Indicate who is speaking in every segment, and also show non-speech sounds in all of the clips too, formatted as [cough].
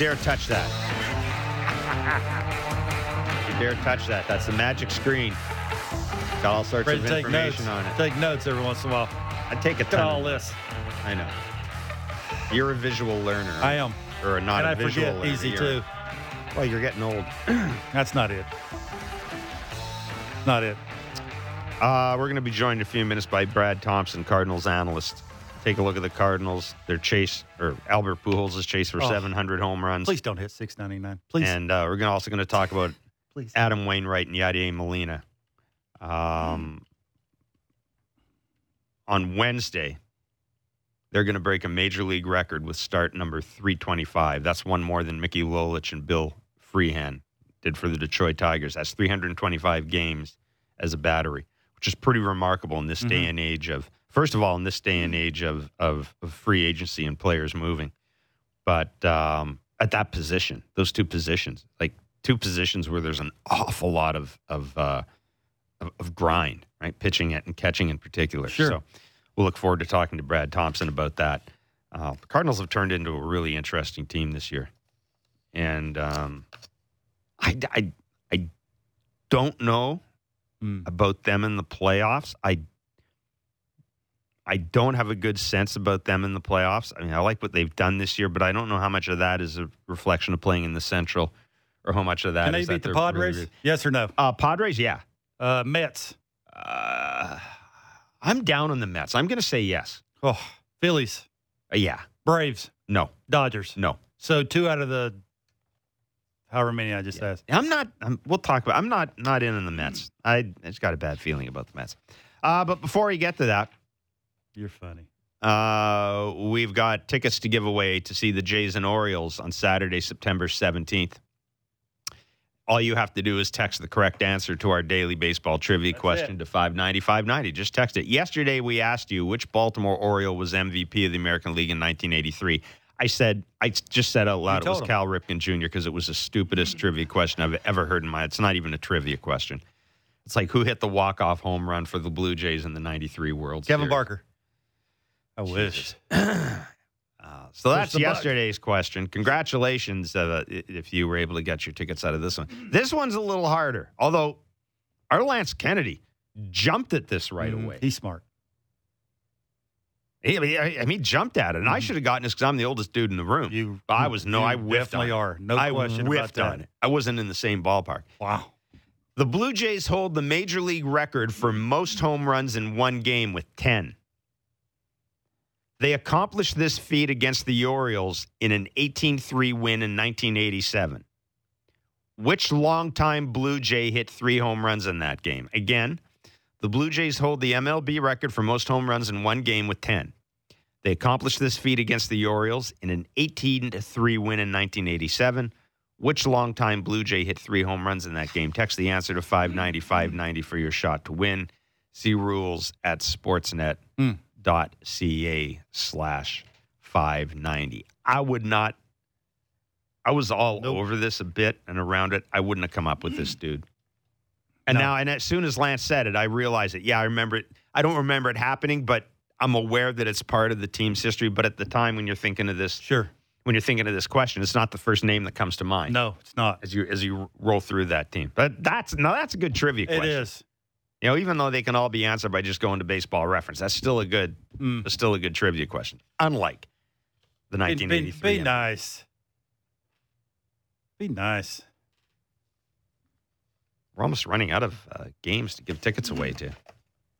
Speaker 1: dare touch that. you dare touch that. That's the magic screen. Got all sorts
Speaker 2: Ready
Speaker 1: of
Speaker 2: take notes.
Speaker 1: information on it.
Speaker 2: Take notes every once in a while.
Speaker 1: I take a ton.
Speaker 2: all this.
Speaker 1: I know. You're a visual learner.
Speaker 2: I am.
Speaker 1: Or a not
Speaker 2: and
Speaker 1: a
Speaker 2: I
Speaker 1: visual
Speaker 2: forget
Speaker 1: learner.
Speaker 2: easy
Speaker 1: You're-
Speaker 2: too.
Speaker 1: Well, you're getting old. [clears throat]
Speaker 2: That's not it. Not it.
Speaker 1: Uh, we're going to be joined in a few minutes by Brad Thompson, Cardinals analyst. Take a look at the Cardinals. Their chase, or Albert Pujols' chase for
Speaker 2: Oh.
Speaker 1: 700 home runs.
Speaker 2: Please don't hit 699. Please.
Speaker 1: And uh, we're gonna, also going to talk about [laughs]
Speaker 2: please.
Speaker 1: Adam Wainwright and Yadier Molina. Um, on Wednesday, they're going to break a major league record with start number 325. That's one more than Mickey Lolich and Bill Freehan did for the Detroit Tigers. That's 325 games as a battery, which is pretty remarkable in this day
Speaker 2: Mhm.
Speaker 1: and age of, first of all, in this day and age of, of, of free agency and players moving. But um, at that position, those two positions, like two positions where there's an awful lot of of, uh, of, of grind, right? Pitching it and catching in particular.
Speaker 2: Sure.
Speaker 1: So we'll look forward to talking to Brad Thompson about that. Uh, the Cardinals have turned into a really interesting team this year, and um, I, I I don't know
Speaker 2: Mm.
Speaker 1: about them in the playoffs. I I don't have a good sense about them in the playoffs. I mean, I like what they've done this year, but I don't know how much of that is a reflection of playing in the Central, or how much of that
Speaker 2: Can they beat the Padres?
Speaker 1: really-
Speaker 2: Yes or no?
Speaker 1: uh, Padres, yeah.
Speaker 2: Uh, Mets.
Speaker 1: Uh, I'm down on the Mets. I'm going to say yes.
Speaker 2: Oh, Phillies.
Speaker 1: Uh, yeah.
Speaker 2: Braves.
Speaker 1: No.
Speaker 2: Dodgers.
Speaker 1: No.
Speaker 2: So two out of the however many I just asked.
Speaker 1: I'm not. I'm, we'll talk about. I'm not not in on the Mets. I, I just got a bad feeling about the Mets. Uh, but before we get to that,
Speaker 2: You're funny.
Speaker 1: Uh, we've got tickets to give away to see the Jays and Orioles on Saturday, September 17th. All you have to do is text the correct answer to our daily baseball trivia
Speaker 2: That's
Speaker 1: question to 590 590. Just text it. Yesterday, we asked you which Baltimore Oriole was MVP of the American League in 1983. I said, I just said out loud it was
Speaker 2: him.
Speaker 1: Cal Ripken Jr. because it was the stupidest trivia question I've ever heard in my. It's not even a trivia question. It's like who hit the walk off home run for the Blue Jays in the '93 World
Speaker 2: Kevin
Speaker 1: Series?
Speaker 2: Barker. I wish. [clears throat]
Speaker 1: Uh, so that's yesterday's question. Congratulations uh, if you were able to get your tickets out of this one. This one's a little harder, although our Lance Kennedy jumped at this right
Speaker 2: Mhm.
Speaker 1: away.
Speaker 2: He's smart.
Speaker 1: He, I mean, he jumped at it, and I should have gotten this because I'm the oldest dude in the room.
Speaker 2: You.
Speaker 1: I was no, I whiffed
Speaker 2: definitely
Speaker 1: on
Speaker 2: are. No
Speaker 1: I
Speaker 2: question about that.
Speaker 1: on it. I wasn't in the same ballpark.
Speaker 2: Wow.
Speaker 1: The Blue Jays hold the major league record for most home runs in one game with 10. They accomplished this feat against the Orioles in an 18 3 win in 1987. Which longtime Blue Jay hit three home runs in that game? Again, the Blue Jays hold the MLB record for most home runs in one game with 10. They accomplished this feat against the Orioles in an 18 3 win in 1987. Which longtime Blue Jay hit three home runs in that game? Text the answer to 590 590 for your shot to win. See rules at hmm. sportsnet.ca slash 590. I would not, I was all
Speaker 2: Nope.
Speaker 1: over this a bit and around it. I wouldn't have come up with this mm. dude. And
Speaker 2: No.
Speaker 1: now, and as soon as Lance said it, I realized it. Yeah, I remember it. I don't remember it happening, but I'm aware that it's part of the team's history. But at the time when you're thinking of this,
Speaker 2: Sure.
Speaker 1: when you're thinking of this question, it's not the first name that comes to mind
Speaker 2: No, it's not.
Speaker 1: as you as you roll through that team. But that's no, that's a good trivia
Speaker 2: It
Speaker 1: question.
Speaker 2: is.
Speaker 1: You know, even though they can all be answered by just going to baseball reference, that's still a good
Speaker 2: Mm.
Speaker 1: still a good trivia question. Unlike the
Speaker 2: Be, be,
Speaker 1: 1983.
Speaker 2: be nice. Be nice.
Speaker 1: We're almost running out of uh, games to give tickets away to.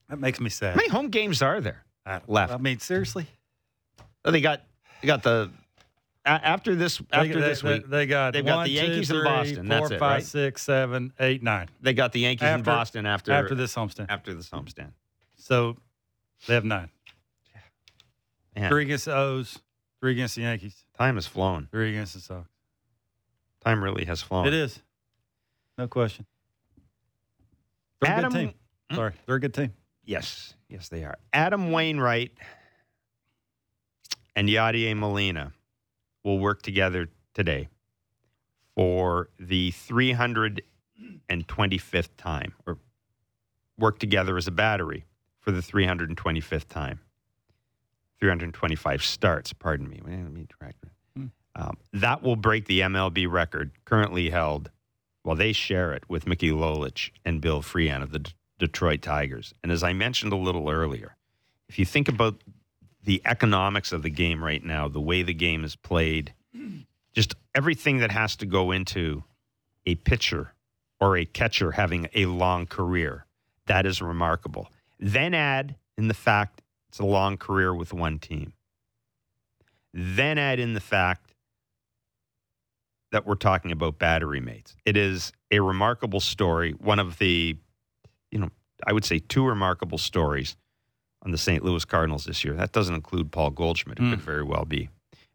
Speaker 2: That makes me sad.
Speaker 1: How many home games are there?
Speaker 2: I,
Speaker 1: left?
Speaker 2: I mean, seriously.
Speaker 1: Oh, they got they got the after this after
Speaker 2: they,
Speaker 1: this
Speaker 2: they,
Speaker 1: week
Speaker 2: they got
Speaker 1: they've got the Yankees
Speaker 2: two, three,
Speaker 1: Boston.
Speaker 2: four,
Speaker 1: That's it,
Speaker 2: five,
Speaker 1: right?
Speaker 2: six, seven, eight, nine.
Speaker 1: they got the Yankees
Speaker 2: After-
Speaker 1: Boston after
Speaker 2: After this homestand.
Speaker 1: after this homestand.
Speaker 2: So they have nine. Three against the O's, three against the Yankees,
Speaker 1: time has flown.
Speaker 2: three against the Sox.
Speaker 1: Time really has flown.
Speaker 2: It is. No question. They're a good team. Hmm? Sorry. They're a good team.
Speaker 1: Yes, yes, they are. Adam Wainwright and Yadier Molina will work together today for the 325th time, or work together as a battery for the 325th time. 325 starts, pardon me. Let me track.
Speaker 2: Hmm.
Speaker 1: Um, that will break the MLB record currently held. Well, they share it with Mickey Lolich and Bill Freehan of the D- Detroit Tigers. And as I mentioned a little earlier, if you think about the economics of the game right now, the way the game is played, just everything that has to go into a pitcher or a catcher having a long career, that is remarkable. Then add in the fact it's a long career with one team. Then add in the fact that we're talking about battery mates. It is a remarkable story, one of the, you know, I would say two remarkable stories on the St. Louis Cardinals this year. That doesn't include Paul Goldschmidt, who
Speaker 2: Mm.
Speaker 1: could very well be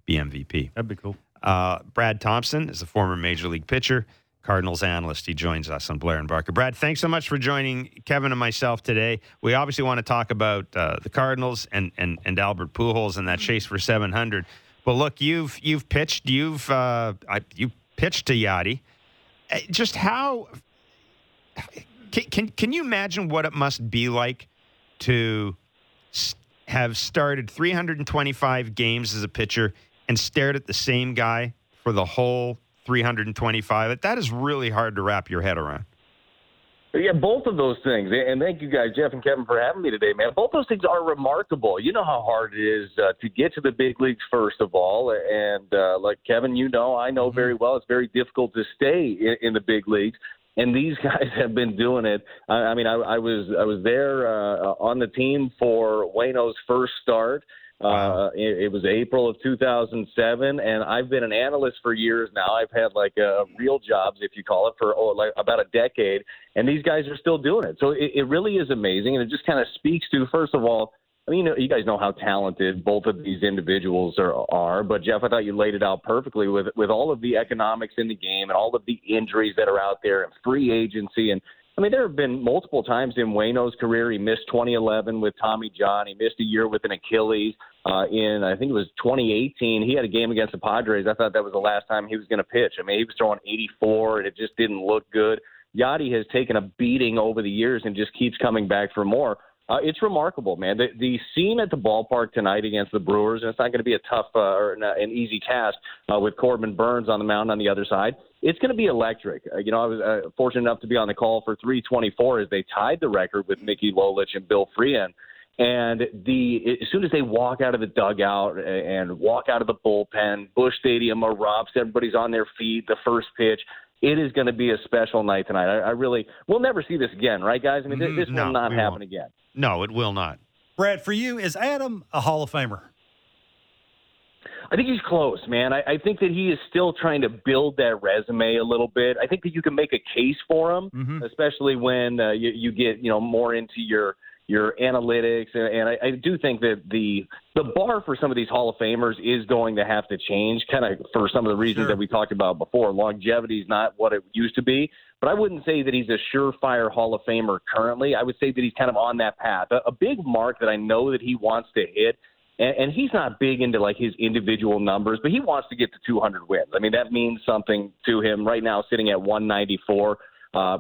Speaker 1: be MVP.
Speaker 2: That'd be cool.
Speaker 1: Uh, Brad Thompson is a former major league pitcher, Cardinals analyst. He joins us on Blair and Barker. Brad, thanks so much for joining Kevin and myself today. We obviously want to talk about uh, the Cardinals and, and and Albert Pujols and that chase for 700. But look, you've you've pitched, you've uh, I, you pitched to Yadi. Uh, Just how can, can can you imagine what it must be like to have started 325 games as a pitcher and stared at the same guy for the whole 325. That is really hard to wrap your head around.
Speaker 3: Yeah, both of those things. And thank you guys, Jeff and Kevin, for having me today, man. Both those things are remarkable. You know how hard it is uh, to get to the big leagues, first of all. And uh, like Kevin, you know, I know very well it's very difficult to stay in, in the big leagues. And these [laughs] guys have been doing it. I, I mean, I, I was I was there uh, on the team for Wayno's first start. Uh, it, it was April of 2007, and I've been an analyst for years now. I've had like uh, real jobs, if you call it, for oh, like about a decade, and these guys are still doing it. So it, it really is amazing, and it just kind of speaks to, first of all, I mean, you, guys know how talented both of these individuals are, are, but Jeff, I thought you laid it out perfectly with with all of the economics in the game and all of the injuries that are out there and free agency and I mean, there have been multiple times in Wayno's career. He missed 2011 with Tommy John. He missed a year with an Achilles. Uh, in I think it was 2018, he had a game against the Padres. I thought that was the last time he was going to pitch. I mean, he was throwing 84, and it just didn't look good. Yadi has taken a beating over the years and just keeps coming back for more. Uh, it's remarkable, man. The, the scene at the ballpark tonight against the Brewers, and it's not going to be a tough uh, or an, an easy task uh, with Corbin Burnes on the mound on the other side. It's going to be electric. Uh, you know, I was uh, fortunate enough to be on the call for 324 as they tied the record with Mickey Lolich and Bill Freehan. And the as soon as they walk out of the dugout and walk out of the bullpen, Busch Stadium erupts. Everybody's on their feet. The first pitch. It is going to be a special night tonight. I, I really, we'll never see this again, right, guys? I mean,
Speaker 1: Mm,
Speaker 3: this
Speaker 1: no,
Speaker 3: will not happen
Speaker 1: won't.
Speaker 3: again.
Speaker 1: No, it will not.
Speaker 2: Brad, for you, is Adam a Hall of Famer?
Speaker 3: I think he's close, man. I, I think that he is still trying to build that resume a little bit. I think that you can make a case for him,
Speaker 2: Mhm.
Speaker 3: especially when uh, you, you get you know more into your your analytics, and, and I, I do think that the the bar for some of these Hall of Famers is going to have to change, kind of for some of the reasons
Speaker 2: Sure.
Speaker 3: that we talked about before. Longevity is not what it used to be, but I wouldn't say that he's a surefire Hall of Famer currently. I would say that he's kind of on that path. A, a big mark that I know that he wants to hit and, and he's not big into like his individual numbers, but he wants to get to 200 wins. I mean, that means something to him right now, sitting at 194. Uh,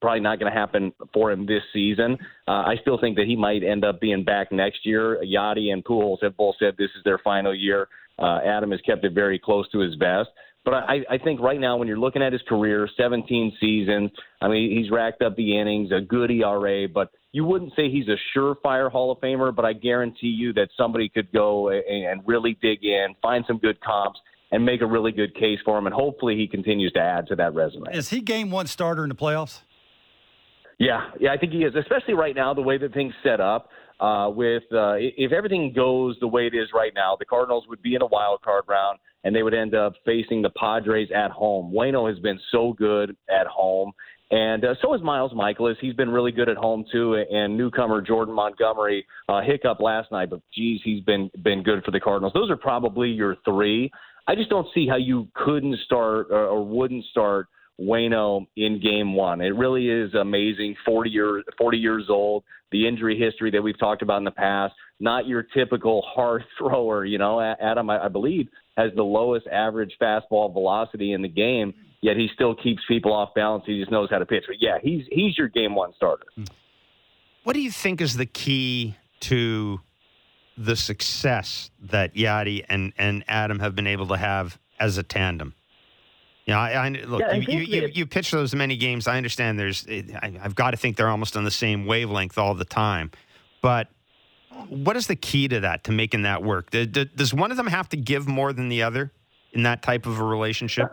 Speaker 3: probably not going to happen for him this season. Uh, I still think that he might end up being back next year. Yadi and Pujols have both said this is their final year. Uh, Adam has kept it very close to his vest. But I, I think right now, when you're looking at his career, 17 seasons, I mean, he's racked up the innings, a good ERA, but you wouldn't say he's a surefire Hall of Famer, but I guarantee you that somebody could go and really dig in, find some good comps, and make a really good case for him. And hopefully he continues to add to that resume.
Speaker 2: Is he game one starter in the playoffs?
Speaker 3: Yeah, yeah, I think he is, especially right now, the way that things set up. Uh, with uh, if everything goes the way it is right now, the Cardinals would be in a wild card round, and they would end up facing the Padres at home. Wayno has been so good at home, and uh, so is Miles Mikolas. He's been really good at home too. And newcomer Jordan Montgomery uh, hiccup last night, but geez, he's been been good for the Cardinals. Those are probably your three. I just don't see how you couldn't start or, or wouldn't start Wayno in game one. It really is amazing. 40 years, 40 years old, the injury history that we've talked about in the past, not your typical hard [laughs] thrower. You know, Adam, I, I believe, has the lowest average fastball velocity in the game, yet he still keeps people off balance. He just knows how to pitch. But yeah, he's, he's your game one starter. Hmm.
Speaker 1: What do you think is the key to the success that Yadi and, and Adam have been able to have as a tandem. You know, I, I look,
Speaker 3: Yeah,
Speaker 1: you, you, you, you pitch those many games. I understand there's, I, I've got to think they're almost on the same wavelength all the time. But what is the key to that, to making that work? Do- do- Does one of them have to give more than the other in that type of a relationship?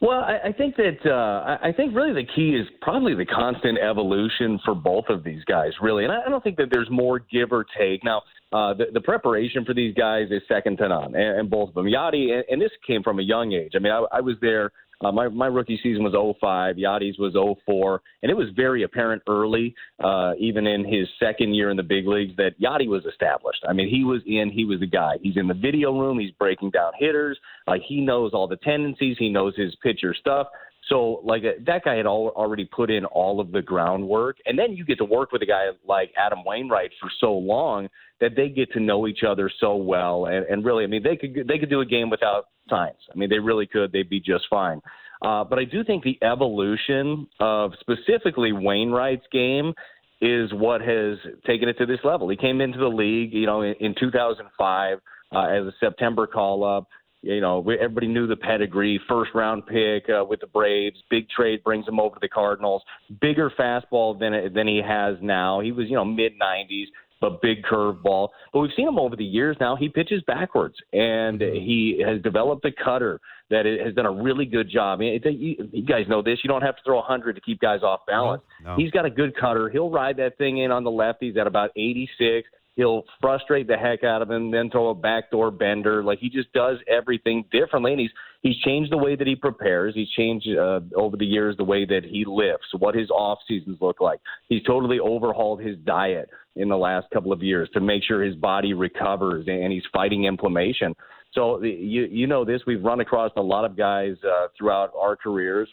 Speaker 3: Well, I, I think that uh, I think really the key is probably the constant evolution for both of these guys, really. And I, I don't think that there's more give or take. Now, uh, the, the preparation for these guys is second to none, and, and both of them. Yadi, and, and this came from a young age. I mean, I, I was there. Uh, my my rookie season was 05. Yadi's was 04, and it was very apparent early, uh, even in his second year in the big leagues, that Yadi was established. I mean, he was in. He was the guy. He's in the video room. He's breaking down hitters. Like he knows all the tendencies. He knows his pitcher stuff. So like uh, that guy had al- already put in all of the groundwork, and then you get to work with a guy like Adam Wainwright for so long that they get to know each other so well, and, and really, I mean, they could they could do a game without science. I mean, they really could. They'd be just fine. Uh, but I do think the evolution of specifically Wainwright's game is what has taken it to this level. He came into the league, you know, in, in 2005 uh, as a September call up. You know, we, everybody knew the pedigree. First round pick uh, with the Braves. Big trade brings him over to the Cardinals. Bigger fastball than than he has now. He was, you know, mid 90s, but big curveball. But we've seen him over the years now. He pitches backwards, and he has developed a cutter that has done a really good job. I mean, you, you guys know this. You don't have to throw 100 to keep guys off balance.
Speaker 1: No, no.
Speaker 3: He's got a good cutter. He'll ride that thing in on the lefties at about 86. He'll frustrate the heck out of him, then throw a backdoor bender. Like he just does everything differently, and he's he's changed the way that he prepares. He's changed uh, over the years the way that he lifts, what his off seasons look like. He's totally overhauled his diet in the last couple of years to make sure his body recovers, and he's fighting inflammation. So you you know this. We've run across a lot of guys uh, throughout our careers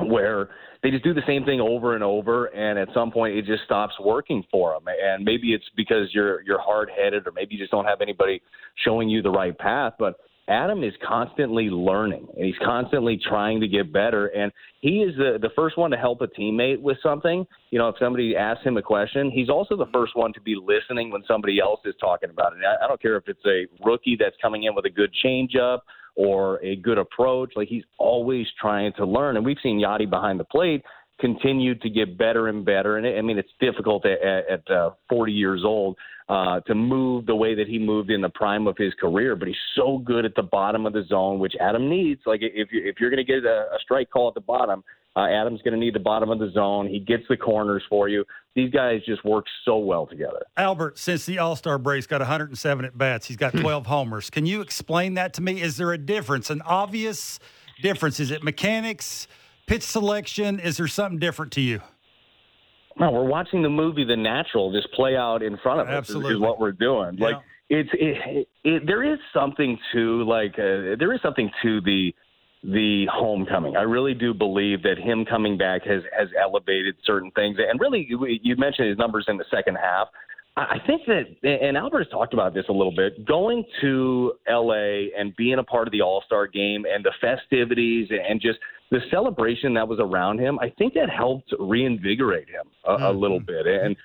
Speaker 3: where they just do the same thing over and over and at some point it just stops working for them and maybe it's because you're you're hard headed or maybe you just don't have anybody showing you the right path but Adam is constantly learning and he's constantly trying to get better and he is the the first one to help a teammate with something. You know if somebody asks him a question he's also the first one to be listening when somebody else is talking about it. I, I don't care if it's a rookie that's coming in with a good changeup or a good approach. Like he's always trying to learn, and we've seen Yadi behind the plate continue to get better and better. And I mean, it's difficult at, at uh, 40 years old uh, to move the way that he moved in the prime of his career. But he's so good at the bottom of the zone, which Adam needs. Like if you if you're going to get a, a strike call at the bottom. Uh, Adam's going to need the bottom of the zone. He gets the corners for you. These guys just work so well together.
Speaker 2: Albert, since the All Star break's got 107 at bats, he's got [clears throat] 12 homers. Can you explain that to me? Is there a difference, an obvious difference? Is it mechanics, pitch selection? Is there something different to you?
Speaker 3: No, we're watching the movie The Natural just play out in front of us. is- Is what we're doing.
Speaker 2: Yeah.
Speaker 3: Like it's it, it, there is something to like uh, there is something to the the homecoming. I really do believe that him coming back has has elevated certain things. And really, you, mentioned his numbers in the second half. I think that, and Albert has talked about this a little bit, going to LA and being a part of the All Star game and the festivities and just the celebration that was around him, I think that helped reinvigorate him a, a little bit. And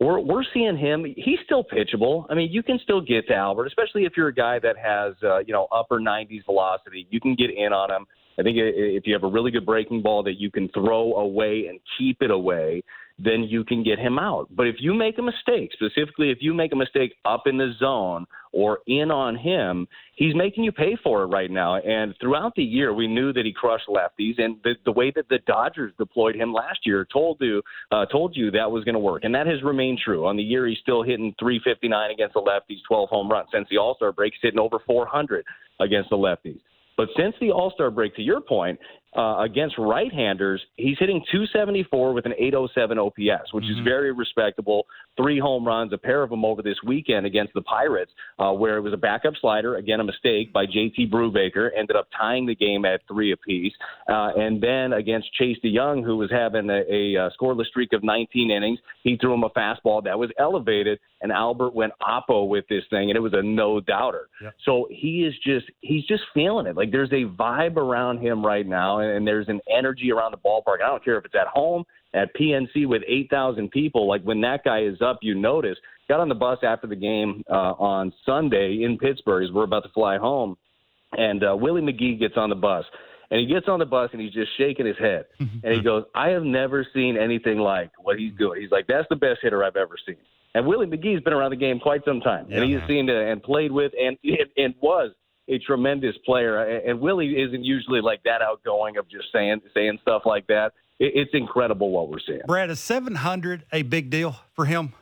Speaker 3: we're we're seeing him; he's still pitchable. I mean, you can still get to Albert, especially if you're a guy that has uh, you know upper 90s velocity. You can get in on him. I think if you have a really good breaking ball that you can throw away and keep it away, then you can get him out. But if you make a mistake, specifically if you make a mistake up in the zone or in on him, he's making you pay for it right now. And throughout the year, we knew that he crushed lefties, and the, the way that the Dodgers deployed him last year told you uh, told you that was going to work, and that has remained true. On the year, he's still hitting 359 against the lefties, 12 home runs. Since the All Star break, he's hitting over 400 against the lefties. But since the All Star break, to your point, uh, against right handers, he's hitting 274 with an 807 OPS, which is very respectable. Three home runs, a pair of them over this weekend against the Pirates, uh, where it was a backup slider, again, a mistake by JT Brubaker, ended up tying the game at three apiece. Uh, and then against Chase De Jong, who was having a, a, uh scoreless streak of 19 innings, he threw him a fastball that was elevated, and Albert went oppo with this thing, and it was a no doubter.
Speaker 2: Yep.
Speaker 3: So he is just he's just feeling it. Like there's a vibe around him right now, and, and there's an energy around the ballpark. I don't care if it's at home, at PNC with 8,000 people. Like when that guy is up, you notice. Got on the bus after the game uh, on Sunday in Pittsburgh as we're about to fly home. and uh, Willie McGee gets on the bus. And he gets on the bus and he's just shaking his head. [laughs] And he goes, I have never seen anything like what he's doing. He's like, that's the best hitter I've ever seen. And Willie McGee's been around the game quite some time.
Speaker 2: Yeah,
Speaker 3: and he's seen it and played with and, and was a tremendous player. And Willie isn't usually like that outgoing of just saying saying stuff like that. It's incredible what we're seeing.
Speaker 2: Brad, is 700 a big deal for him?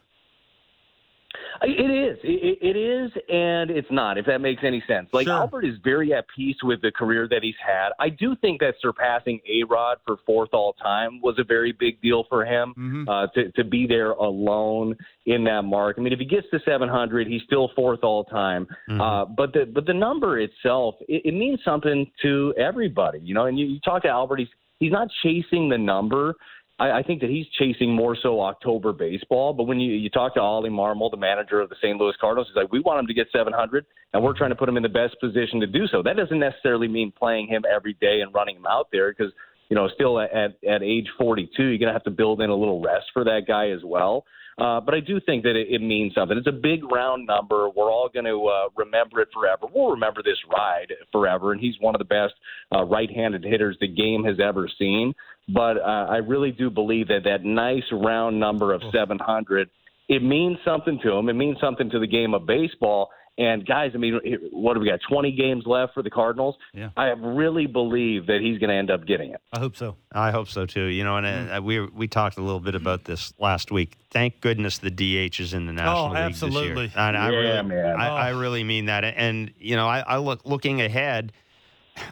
Speaker 3: It is. It, it is, and it's not. If that makes any sense. Like
Speaker 2: Sure.
Speaker 3: Albert is very at peace with the career that he's had. I do think that surpassing A Rod for fourth all time was a very big deal for him
Speaker 2: Mhm.
Speaker 3: uh, to to be there alone in that mark. I mean, if he gets to 700, he's still fourth all time.
Speaker 1: Mhm.
Speaker 3: Uh, but the but the number itself, it, it means something to everybody, you know. And you, you talk to Albert, he's he's not chasing the number. I, I think that he's chasing more so October baseball. But when you, you talk to Ollie Marmol, the manager of the St. Louis Cardinals, he's like, we want him to get 700, and we're trying to put him in the best position to do so. That doesn't necessarily mean playing him every day and running him out there because, you know, still at, at, age 42, you're going to have to build in a little rest for that guy as well. Uh, but I do think that it, it means something. It's a big round number. We're all going to uh, remember it forever. We'll remember this ride forever, and he's one of the best uh, right-handed hitters the game has ever seen. But uh, I really do believe that that nice round number of 700, it means something to him. It means something to the game of baseball. And guys, I mean, what do we got? 20 games left for the Cardinals.
Speaker 2: Yeah.
Speaker 3: I really believe that he's going to end up getting it.
Speaker 2: I hope so.
Speaker 1: I hope so too. You know, and
Speaker 2: Mm.
Speaker 1: uh, we we talked a little bit about this last week. Thank goodness the DH is in the National League
Speaker 2: Oh, absolutely.
Speaker 1: this year. And I
Speaker 3: Yeah,
Speaker 1: really,
Speaker 3: man.
Speaker 1: I, I
Speaker 2: Oh.
Speaker 1: really mean that. And you know, I, I look looking ahead.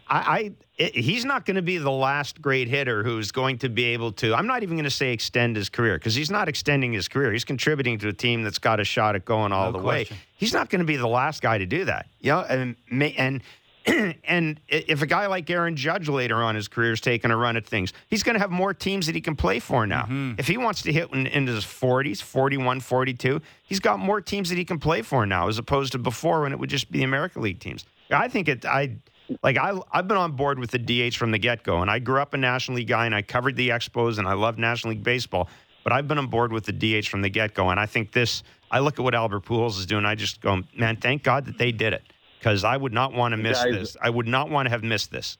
Speaker 1: I, I he's not going to be the last great hitter who's going to be able to. I'm not even going to say extend his career because he's not extending his career. He's contributing to a team that's got a shot at going all
Speaker 2: No
Speaker 1: the
Speaker 2: question.
Speaker 1: way. He's not going to be the last guy to do that. You know, and may- and [clears throat] and if a guy like Aaron Judge later on in his career is taking a run at things, he's going to have more teams that he can play for now.
Speaker 2: Mm-hmm.
Speaker 1: If he wants to hit in, into his 40s, 41, 42, he's got more teams that he can play for now as opposed to before when it would just be the American League teams. I think it, I, like, I, I've been on board with the DH from the get go, and I grew up a National League guy and I covered the Expos and I love National League Baseball, but I've been on board with the DH from the get go. And I think this, I look at what Albert Pujols is doing, I just go, man, thank God that they did it because I would not want to miss
Speaker 3: Guys-
Speaker 1: this. I would not want to have missed this.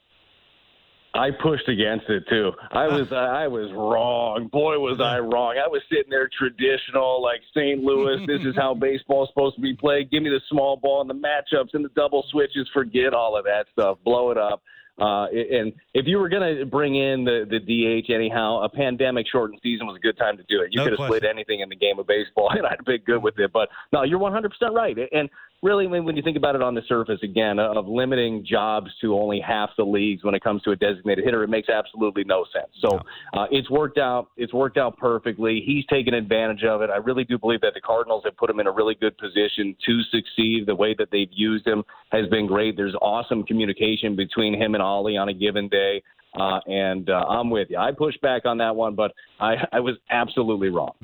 Speaker 3: I pushed against it too. I was [laughs] I was wrong. Boy, was I wrong. I was sitting there traditional, like St. Louis. This is how baseball's supposed to be played. Give me the small ball and the matchups and the double switches. Forget all of that stuff. Blow it up. Uh, and if you were going to bring in the, the DH anyhow, a pandemic shortened season was a good time to do it. You
Speaker 2: No
Speaker 3: could have
Speaker 2: question.
Speaker 3: anything in the game of baseball, [laughs] and I'd have been good with it. But no, you're 100% right. And really, when, when you think about it on the surface, again, of limiting jobs to only half the leagues when it comes to a designated hitter, it makes absolutely no sense. So uh, it's worked out. It's worked out perfectly. He's taken advantage of it. I really do believe that the Cardinals have put him in a really good position to succeed. The way that they've used him has been great. There's awesome communication between him and Ollie on a given day. Uh, and uh, I'm with you. I pushed back on that one, but I, I was absolutely wrong.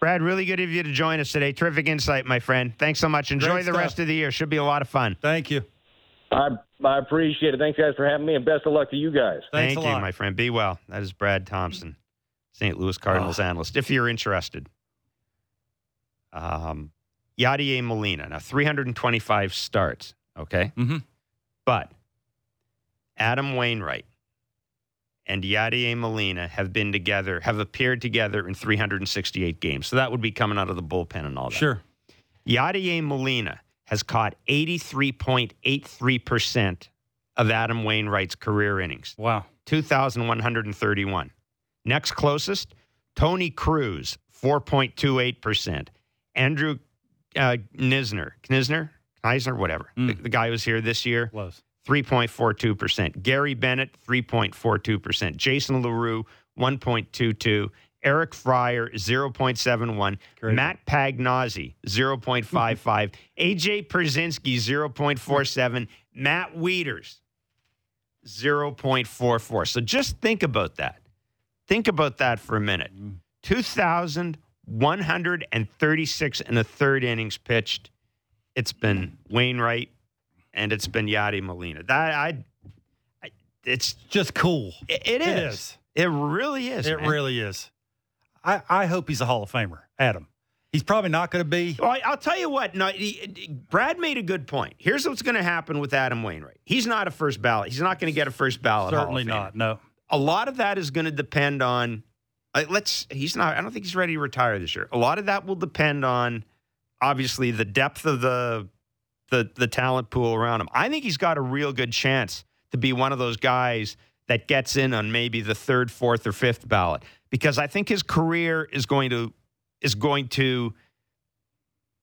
Speaker 1: Brad, really good of you to join us today. Terrific insight, my friend. Thanks so much. Enjoy
Speaker 2: Great
Speaker 1: the
Speaker 2: stuff.
Speaker 1: rest of the year. Should be a lot of fun.
Speaker 2: Thank you.
Speaker 3: I, I appreciate it. Thanks, guys, for having me, and best of luck to you guys.
Speaker 2: Thanks
Speaker 1: Thank
Speaker 2: a
Speaker 1: you,
Speaker 2: lot.
Speaker 1: my friend. Be well. That is Brad Thompson, St. Louis Cardinals
Speaker 2: Oh.
Speaker 1: analyst. If you're interested, um, Yadier Molina. Now, 325 starts. Okay,
Speaker 2: Mm-hmm.
Speaker 1: but Adam Wainwright and Yadier Molina have been together, have appeared together in 368 games. So that would be coming out of the bullpen and all that.
Speaker 2: Sure.
Speaker 1: Yadier Molina has caught 83.83% of Adam Wainwright's career innings.
Speaker 2: Wow.
Speaker 1: 2,131. Next closest, Tony Cruz, 4.28%. Andrew uh, Knizner, Knizner, Knizner, whatever.
Speaker 2: Mm.
Speaker 1: The, the guy was here this year,
Speaker 2: Close.
Speaker 1: 3.42%. Gary Bennett, 3.42%. Jason LaRue, 1.22. Eric Fryer, 0.71.
Speaker 2: Crazy.
Speaker 1: Matt Pagnozzi, 0.55. AJ [laughs] Pierzynski, 0.47. Matt Wieters, 0.44. So just think about that. Think about that for a minute. Mm-hmm. 2,136 and a third innings pitched. It's been Wainwright and it's been Yadi Molina. That I, I it's
Speaker 2: Just cool.
Speaker 1: it, it
Speaker 2: It
Speaker 1: is.
Speaker 2: is.
Speaker 1: It really is.
Speaker 2: It
Speaker 1: man.
Speaker 2: really is. I, I hope he's a Hall of Famer, Adam. He's probably not going to be.
Speaker 1: Well, I- I'll tell you what. No, he- Brad made a good point. Here's what's going to happen with Adam Wainwright. He's not a first ballot. He's not going to get a first ballot.
Speaker 2: Certainly not. No.
Speaker 1: A lot of that is going to depend on. uh, let's. He's not. I don't think he's ready to retire this year. A lot of that will depend on, obviously, the depth of the, the the talent pool around him. I think he's got a real good chance to be one of those guys that gets in on maybe the third, fourth, or fifth ballot because I think his career is going to is going to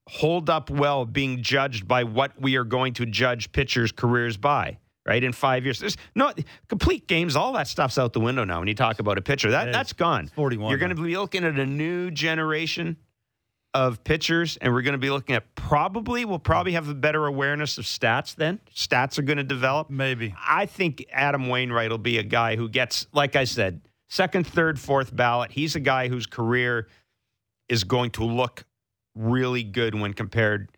Speaker 1: hold up well being judged by what we are going to judge pitchers' careers by. Right in five years, there's no complete games. All that stuff's out the window now. When you talk about a pitcher, that that's gone.
Speaker 2: Forty one.
Speaker 1: You're going to be looking at a new generation of pitchers, and we're going to be looking at probably we'll probably have a better awareness of stats. Then stats are going to develop.
Speaker 2: maybe.
Speaker 1: I think Adam Wainwright will be a guy who gets, like I said, second, third, fourth ballot. He's a guy whose career is going to look really good when compared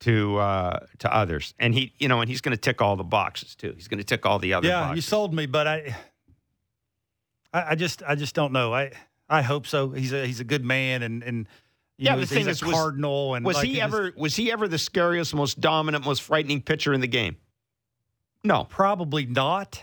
Speaker 1: to uh, to others, and he, you know, and he's going to tick all the boxes too. He's going to tick all the other.
Speaker 2: Yeah,
Speaker 1: boxes.
Speaker 2: you sold me, but I, I, I just, I just don't know. I, I hope so. He's a, he's a good man, and and you
Speaker 1: Yeah,
Speaker 2: know,
Speaker 1: the thing is,
Speaker 2: a
Speaker 1: was-
Speaker 2: cardinal. And
Speaker 1: Was
Speaker 2: like,
Speaker 1: he
Speaker 2: just-
Speaker 1: ever was he ever the scariest, most dominant, most frightening pitcher in the game? No,
Speaker 2: Probably not.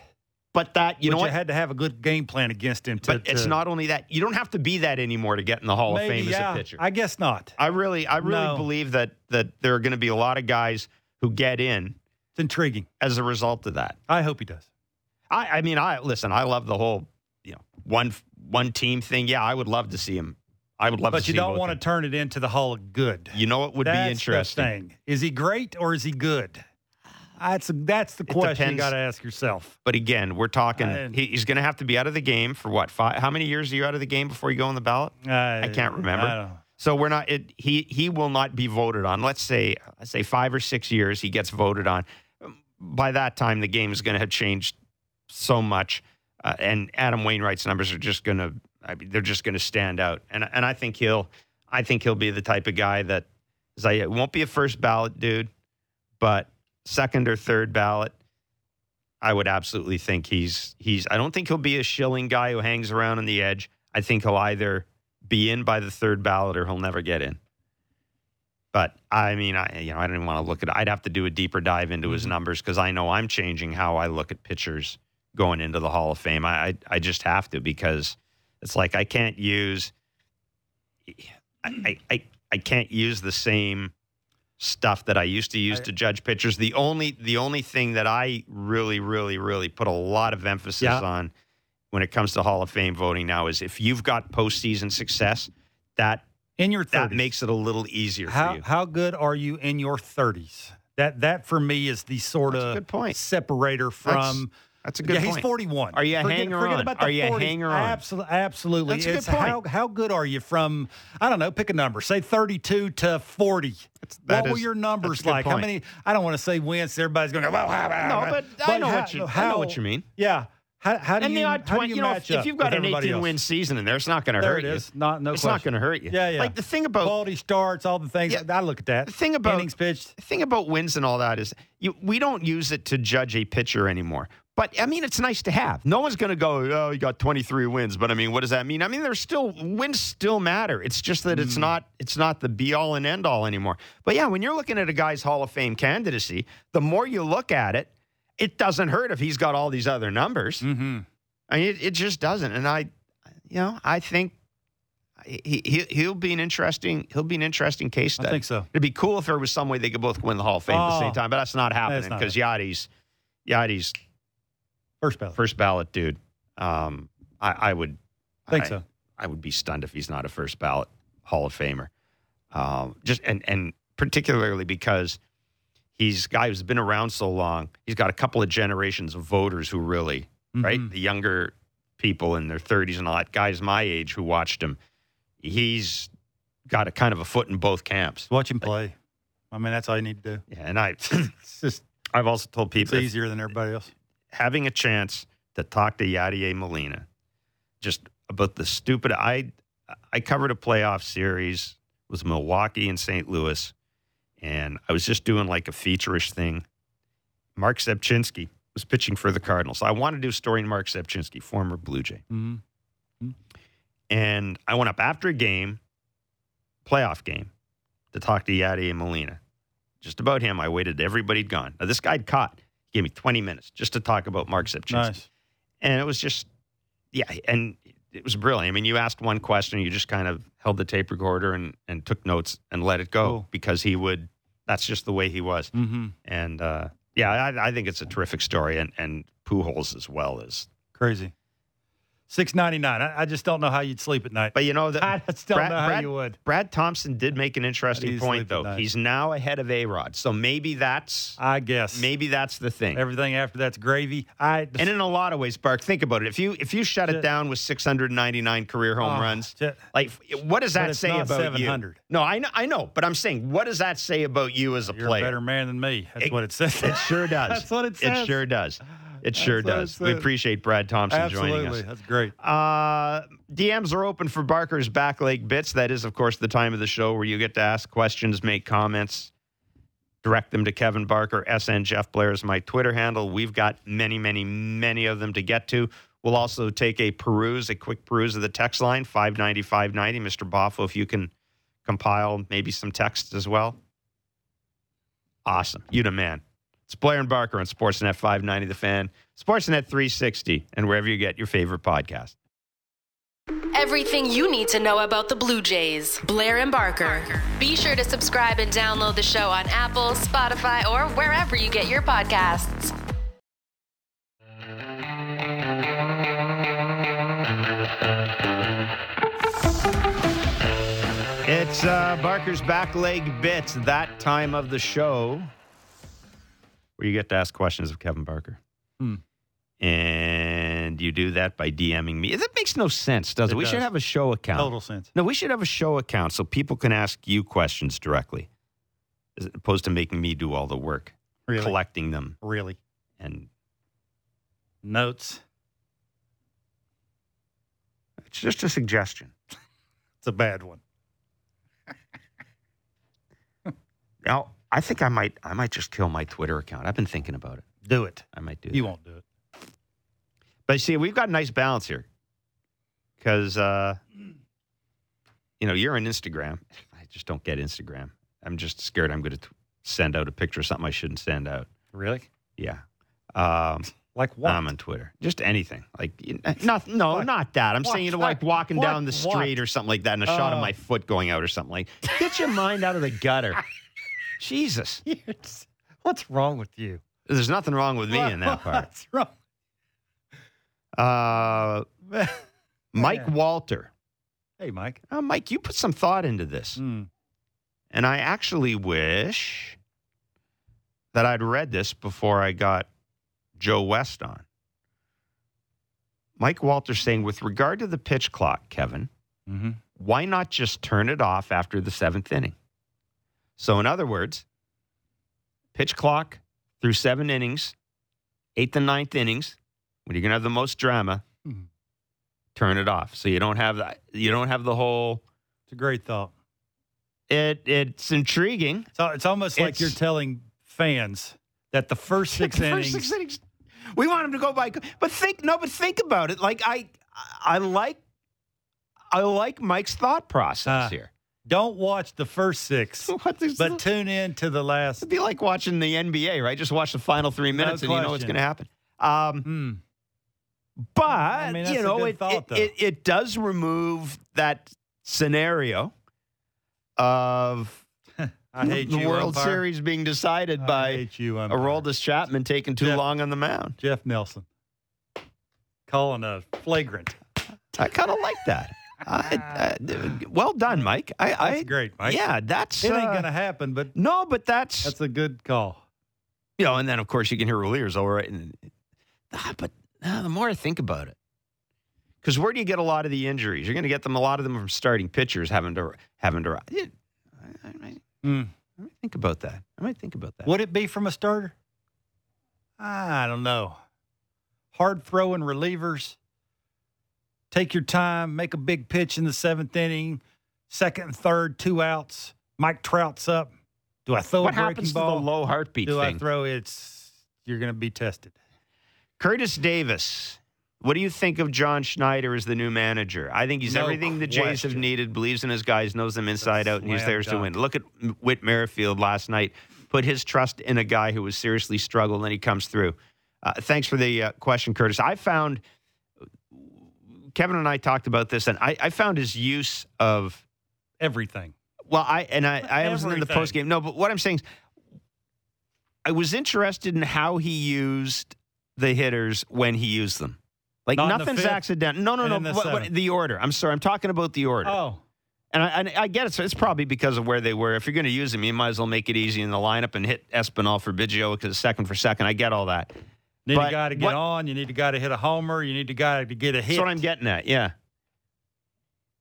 Speaker 1: but that you know
Speaker 2: you had to have a good game plan against him. To,
Speaker 1: but it's
Speaker 2: to-
Speaker 1: not only that. You don't have to be that anymore to get in the Hall
Speaker 2: Maybe,
Speaker 1: of Fame
Speaker 2: yeah,
Speaker 1: as a pitcher.
Speaker 2: I guess not.
Speaker 1: I really, I really
Speaker 2: No.
Speaker 1: believe that that there are going to be a lot of guys who get in
Speaker 2: It's intriguing.
Speaker 1: as a result of that.
Speaker 2: I hope he does.
Speaker 1: I, I mean, I listen. I love the whole, you know, one one team thing. Yeah, I would love to see him. I would love to,
Speaker 2: But
Speaker 1: you
Speaker 2: don't want to turn it into the Hall of Good.
Speaker 1: You know what would
Speaker 2: that's
Speaker 1: be interesting?
Speaker 2: Thing. Is he great or is he good? That's that's the question you got to ask yourself.
Speaker 1: But again, we're talking.
Speaker 2: I-
Speaker 1: he, he's going to have to be out of the game for what? Five? How many years are you out of the game before you go on the ballot?
Speaker 2: I,
Speaker 1: can't remember.
Speaker 2: I.
Speaker 1: So we're not. It, he he will not be voted on. Let's say let's say five or six years he gets voted on. By that time, the game is going to have changed so much, uh, and Adam Wainwright's numbers are just going to. I mean, they're just going to stand out. And and I think he'll. I think he'll be the type of guy that. Is I won't be a first ballot dude, but second or third ballot. I would absolutely think he's he's. I don't think he'll be a Schilling guy who hangs around on the edge. I think he'll either be in by the third ballot or he'll never get in. But I mean, I you know I didn't even want to look at. I'd have to do a deeper dive into his
Speaker 2: Mhm.
Speaker 1: numbers because I know I'm changing how I look at pitchers going into the Hall of Fame. I I, I just have to because it's like I can't use. I, I, I, can't use the same stuff that I used to use
Speaker 2: I-
Speaker 1: to judge pitchers. The only the only thing that I really really really put a lot of emphasis
Speaker 2: Yeah.
Speaker 1: on when it comes to Hall of Fame voting now is if you've got postseason success, that
Speaker 2: In your 30s.
Speaker 1: that makes it a little easier for
Speaker 2: how
Speaker 1: you.
Speaker 2: how good are you in your 30s? That that for me is the sort
Speaker 1: That's
Speaker 2: of
Speaker 1: good point.
Speaker 2: separator from.
Speaker 1: That's a good
Speaker 2: yeah,
Speaker 1: point.
Speaker 2: he's 41.
Speaker 1: Are you a
Speaker 2: forget,
Speaker 1: hanger
Speaker 2: forget
Speaker 1: on?
Speaker 2: About the
Speaker 1: Are you a hanger on?
Speaker 2: Absolutely, absolutely.
Speaker 1: That's a good point.
Speaker 2: how how good are you from? I don't know. Pick a number. Say 32 to 40.
Speaker 1: that
Speaker 2: what were your numbers like? How many? I don't want to say wins. Everybody's going to go. Well,
Speaker 1: No, but I know
Speaker 2: how,
Speaker 1: what you I
Speaker 2: how-
Speaker 1: know what you mean.
Speaker 2: Yeah. How, how do
Speaker 1: And
Speaker 2: you,
Speaker 1: the odd
Speaker 2: how do
Speaker 1: twenty,
Speaker 2: you,
Speaker 1: you know, if, if you've got an 18
Speaker 2: else?
Speaker 1: win season in there, it's not going to hurt
Speaker 2: it
Speaker 1: you.
Speaker 2: is. Not no
Speaker 1: it's
Speaker 2: question.
Speaker 1: not going to hurt you.
Speaker 2: Yeah, yeah.
Speaker 1: Like the thing about
Speaker 2: quality starts, all the things.
Speaker 1: Yeah.
Speaker 2: I look at that.
Speaker 1: the thing about
Speaker 2: innings pitched.
Speaker 1: the thing about wins and all that is you, we don't use it to judge a pitcher anymore. But I mean, it's nice to have. No one's going to go, oh, you got 23 wins. But I mean, what does that mean? I mean, there's still wins still matter. It's just that it's not it's not the be all and end all anymore. But yeah, when you're looking at a guy's Hall of Fame candidacy, the more you look at it, it doesn't hurt if he's got all these other numbers.
Speaker 2: Mm-hmm.
Speaker 1: I mean, it, it just doesn't. And I, you know, I think he, he he'll be an interesting he'll be an interesting case study.
Speaker 2: I think so.
Speaker 1: It'd be cool if there was some way they could both win the Hall of Fame at the
Speaker 2: Oh.
Speaker 1: same time, but that's not happening because Yadi's Yadi's
Speaker 2: First ballot.
Speaker 1: first ballot dude. Um, I, I would
Speaker 2: I think
Speaker 1: I,
Speaker 2: so.
Speaker 1: I would be stunned if he's not a first ballot Hall of Famer. Um, just and and particularly because he's a guy who's been around so long. He's got a couple of generations of voters who really right?
Speaker 2: Mhm.
Speaker 1: The younger people in their 30s and all that, guys my age who watched him, he's got a kind of a foot in both camps.
Speaker 2: Watch him play. I mean, that's all you need to do.
Speaker 1: Yeah, and I, [clears throat]
Speaker 2: It's just
Speaker 1: I've also told
Speaker 2: it's
Speaker 1: people if
Speaker 2: easier than everybody else.
Speaker 1: Having a chance to talk to Yadier Molina, just about the stupid. I I covered a playoff series it was Milwaukee and St. Louis, and I was just doing like a feature-ish thing. Marc Rzepczynski was pitching for the Cardinals. I wanted to do a story on Marc Rzepczynski, former Blue Jay.
Speaker 2: Mm-hmm.
Speaker 1: And I went up after a game, playoff game to talk to Yadi and Molina. Just about him. I waited. Everybody'd gone. Now, this guy'd caught. Gave me 20 minutes just to talk about Marc Rzepczynski.
Speaker 2: Nice.
Speaker 1: And it was just, yeah, and it was brilliant. I mean, you asked one question, you just kind of held the tape recorder and, and took notes and let it go
Speaker 2: Cool.
Speaker 1: because he would, that's just the way he was.
Speaker 2: Mm-hmm.
Speaker 1: And uh, yeah, I, I think it's a terrific story. And, and Pujols as well is.
Speaker 2: Crazy. Six ninety nine. I, I just don't know how you'd sleep at night.
Speaker 1: But you know, that [laughs]
Speaker 2: I just don't
Speaker 1: Brad-
Speaker 2: know how
Speaker 1: Brad-
Speaker 2: you would.
Speaker 1: Brad Thompson did make an interesting point, though. He's now ahead of A Rod. So maybe that's,
Speaker 2: I guess.
Speaker 1: maybe that's the thing.
Speaker 2: everything after that's gravy. I
Speaker 1: And in a lot of ways, Bark, think about it. If you if you shut it down with 699 career home
Speaker 2: Oh,
Speaker 1: runs,
Speaker 2: ju-
Speaker 1: like what does that say
Speaker 2: not
Speaker 1: about
Speaker 2: 700.
Speaker 1: you? No, I know, I know, but I'm saying, what does that say about you as a
Speaker 2: You're
Speaker 1: player?
Speaker 2: a better man than me. That's
Speaker 1: It-
Speaker 2: what it says.
Speaker 1: It sure [laughs] does.
Speaker 2: That's what it says.
Speaker 1: It sure does. It sure does. We appreciate Brad Thompson joining
Speaker 2: Absolutely.
Speaker 1: us.
Speaker 2: That's great.
Speaker 1: Uh, DMs are open for Barker's back leg bits. That is, of course, the time of the show where you get to ask questions, make comments, direct them to Kevin Barker. SN Jeff Blair is my Twitter handle. We've got many, many, many of them to get to. We'll also take a peruse, a quick peruse of the text line, 590 590. Mr. Boffo, if you can compile maybe some texts as well. Awesome. You the man. It's Blair and Barker on Sportsnet 590 The Fan, Sportsnet 360, and wherever you get your favorite podcast.
Speaker 4: Everything you need to know about the Blue Jays. Blair and Barker. Be sure to subscribe and download the show on Apple, Spotify, or wherever you get your podcasts.
Speaker 1: It's uh, Barker's back leg bits, that time of the show where you get to ask questions of Kevin Barker.
Speaker 2: Hmm.
Speaker 1: And you do that by DMing me. That makes no sense, does it?
Speaker 2: It
Speaker 1: we should have a show account.
Speaker 2: Total sense.
Speaker 1: No, we should have a show account so people can ask you questions directly as opposed to making me do all the work,
Speaker 2: Really?
Speaker 1: collecting them.
Speaker 2: Really.
Speaker 1: And
Speaker 2: Notes.
Speaker 1: it's just a suggestion. [laughs]
Speaker 2: It's a bad one.
Speaker 1: Now, I think I might I might just kill my Twitter account. I've been thinking about it.
Speaker 2: Do it.
Speaker 1: I might do it.
Speaker 2: You
Speaker 1: that.
Speaker 2: won't do it.
Speaker 1: But see, we've got a nice balance here because, uh, you know, you're on Instagram. I just don't get Instagram. I'm just scared I'm going to send out a picture of something I shouldn't send out.
Speaker 2: Really?
Speaker 1: Yeah. Um,
Speaker 2: Like what?
Speaker 1: I'm on Twitter. Just anything. Like, you [laughs] not, no,
Speaker 2: What?
Speaker 1: not that. I'm
Speaker 2: What?
Speaker 1: saying, you know, like walking
Speaker 2: What?
Speaker 1: down the street
Speaker 2: What?
Speaker 1: or something like that and a shot of my foot going out or something like Get your mind out of the gutter. [laughs] Jesus. [laughs]
Speaker 2: What's wrong with you?
Speaker 1: There's nothing wrong with me in that part.
Speaker 2: What's [laughs] wrong?
Speaker 1: Uh, [laughs] Mike
Speaker 2: Yeah.
Speaker 1: Walter.
Speaker 2: Hey, Mike.
Speaker 1: Uh, Mike, you put some thought into this.
Speaker 2: Mm.
Speaker 1: And I actually wish that I'd read this before I got Joe West on. Mike Walter saying, with regard to the pitch clock, Kevin,
Speaker 2: Mm-hmm.
Speaker 1: why not just turn it off after the seventh inning? So, in other words, pitch clock through seven innings, eighth and ninth innings, when you're going to have the most drama,
Speaker 2: Mhm.
Speaker 1: turn it off. So you don't have that. You don't have the whole.
Speaker 2: It's a great thought.
Speaker 1: It it's intriguing.
Speaker 2: So it's almost like
Speaker 1: It's-
Speaker 2: you're telling fans that the first [laughs] six
Speaker 1: The
Speaker 2: innings.
Speaker 1: first six innings. We want them to go by, but think no, but think about it. Like I, I like, I like Mike's thought process
Speaker 2: Ah.
Speaker 1: here.
Speaker 2: Don't watch the first six, [laughs] but tune in to the last.
Speaker 1: It'd be like watching the NBA, right? Just watch the final three minutes, and you know what's going to happen. Um,
Speaker 2: Hmm.
Speaker 1: but
Speaker 2: I mean,
Speaker 1: you know, it,
Speaker 2: thought,
Speaker 1: it, it it does remove that scenario of [laughs]
Speaker 2: I hate
Speaker 1: the World
Speaker 2: umpire.
Speaker 1: Series being decided
Speaker 2: I
Speaker 1: by
Speaker 2: you, umpire.
Speaker 1: Aroldis Chapman taking too
Speaker 2: Jeff-
Speaker 1: long on the mound.
Speaker 2: Jeff Nelson calling a flagrant.
Speaker 1: I kind of like that. I, I, well done, Mike. I,
Speaker 2: That's
Speaker 1: I
Speaker 2: great, Mike.
Speaker 1: yeah, that's
Speaker 2: It ain't
Speaker 1: uh,
Speaker 2: gonna happen, but
Speaker 1: no, but that's,
Speaker 2: that's a good call.
Speaker 1: you know, and then of course you can hear Rolier's all right, and ah, but ah, the more I think about it, because where do you get a lot of the injuries? You're going to get them a lot of them from starting pitchers having to having to. I, I, might-
Speaker 2: Hmm.
Speaker 1: I might think about that. I might think about that.
Speaker 2: Would it be from a starter? I don't know. Hard throwing relievers. Take your time, make a big pitch in the seventh inning, second and third, two outs. Mike Trout's up. Do I throw
Speaker 1: What
Speaker 2: a breaking
Speaker 1: happens to
Speaker 2: ball?
Speaker 1: the low heartbeat
Speaker 2: Do I throw it's you're gonna be tested.
Speaker 1: Curtis Davis What do you think of John Schneider as the new manager? I think he's
Speaker 2: No
Speaker 1: everything the Jays have needed, believes in his guys, knows them inside out, and he's theirs to win. Look at Whit Merrifield last night. Put his trust in a guy who was seriously struggling, and he comes through. Uh, thanks for the uh, question, Curtis. I found Kevin and I talked about this, and I, I found his use of
Speaker 2: Everything.
Speaker 1: well, I and I, I wasn't in the post game. No, but what I'm saying is, I was interested in how he used the hitters when he used them. Like
Speaker 2: Not
Speaker 1: nothing's accidental. No, no, no.
Speaker 2: the
Speaker 1: What- what- the order. I'm sorry. I'm talking about the order.
Speaker 2: Oh,
Speaker 1: And I, and I get it. So it's probably because of where they were. If you're going to use them, you might as well make it easy in the lineup and hit Espinal for Biggio because second for second. I get all that.
Speaker 2: Need
Speaker 1: But
Speaker 2: a guy to get
Speaker 1: what-
Speaker 2: on. You need a guy to hit a homer. You need a guy to get a hit.
Speaker 1: That's what I'm getting at. Yeah.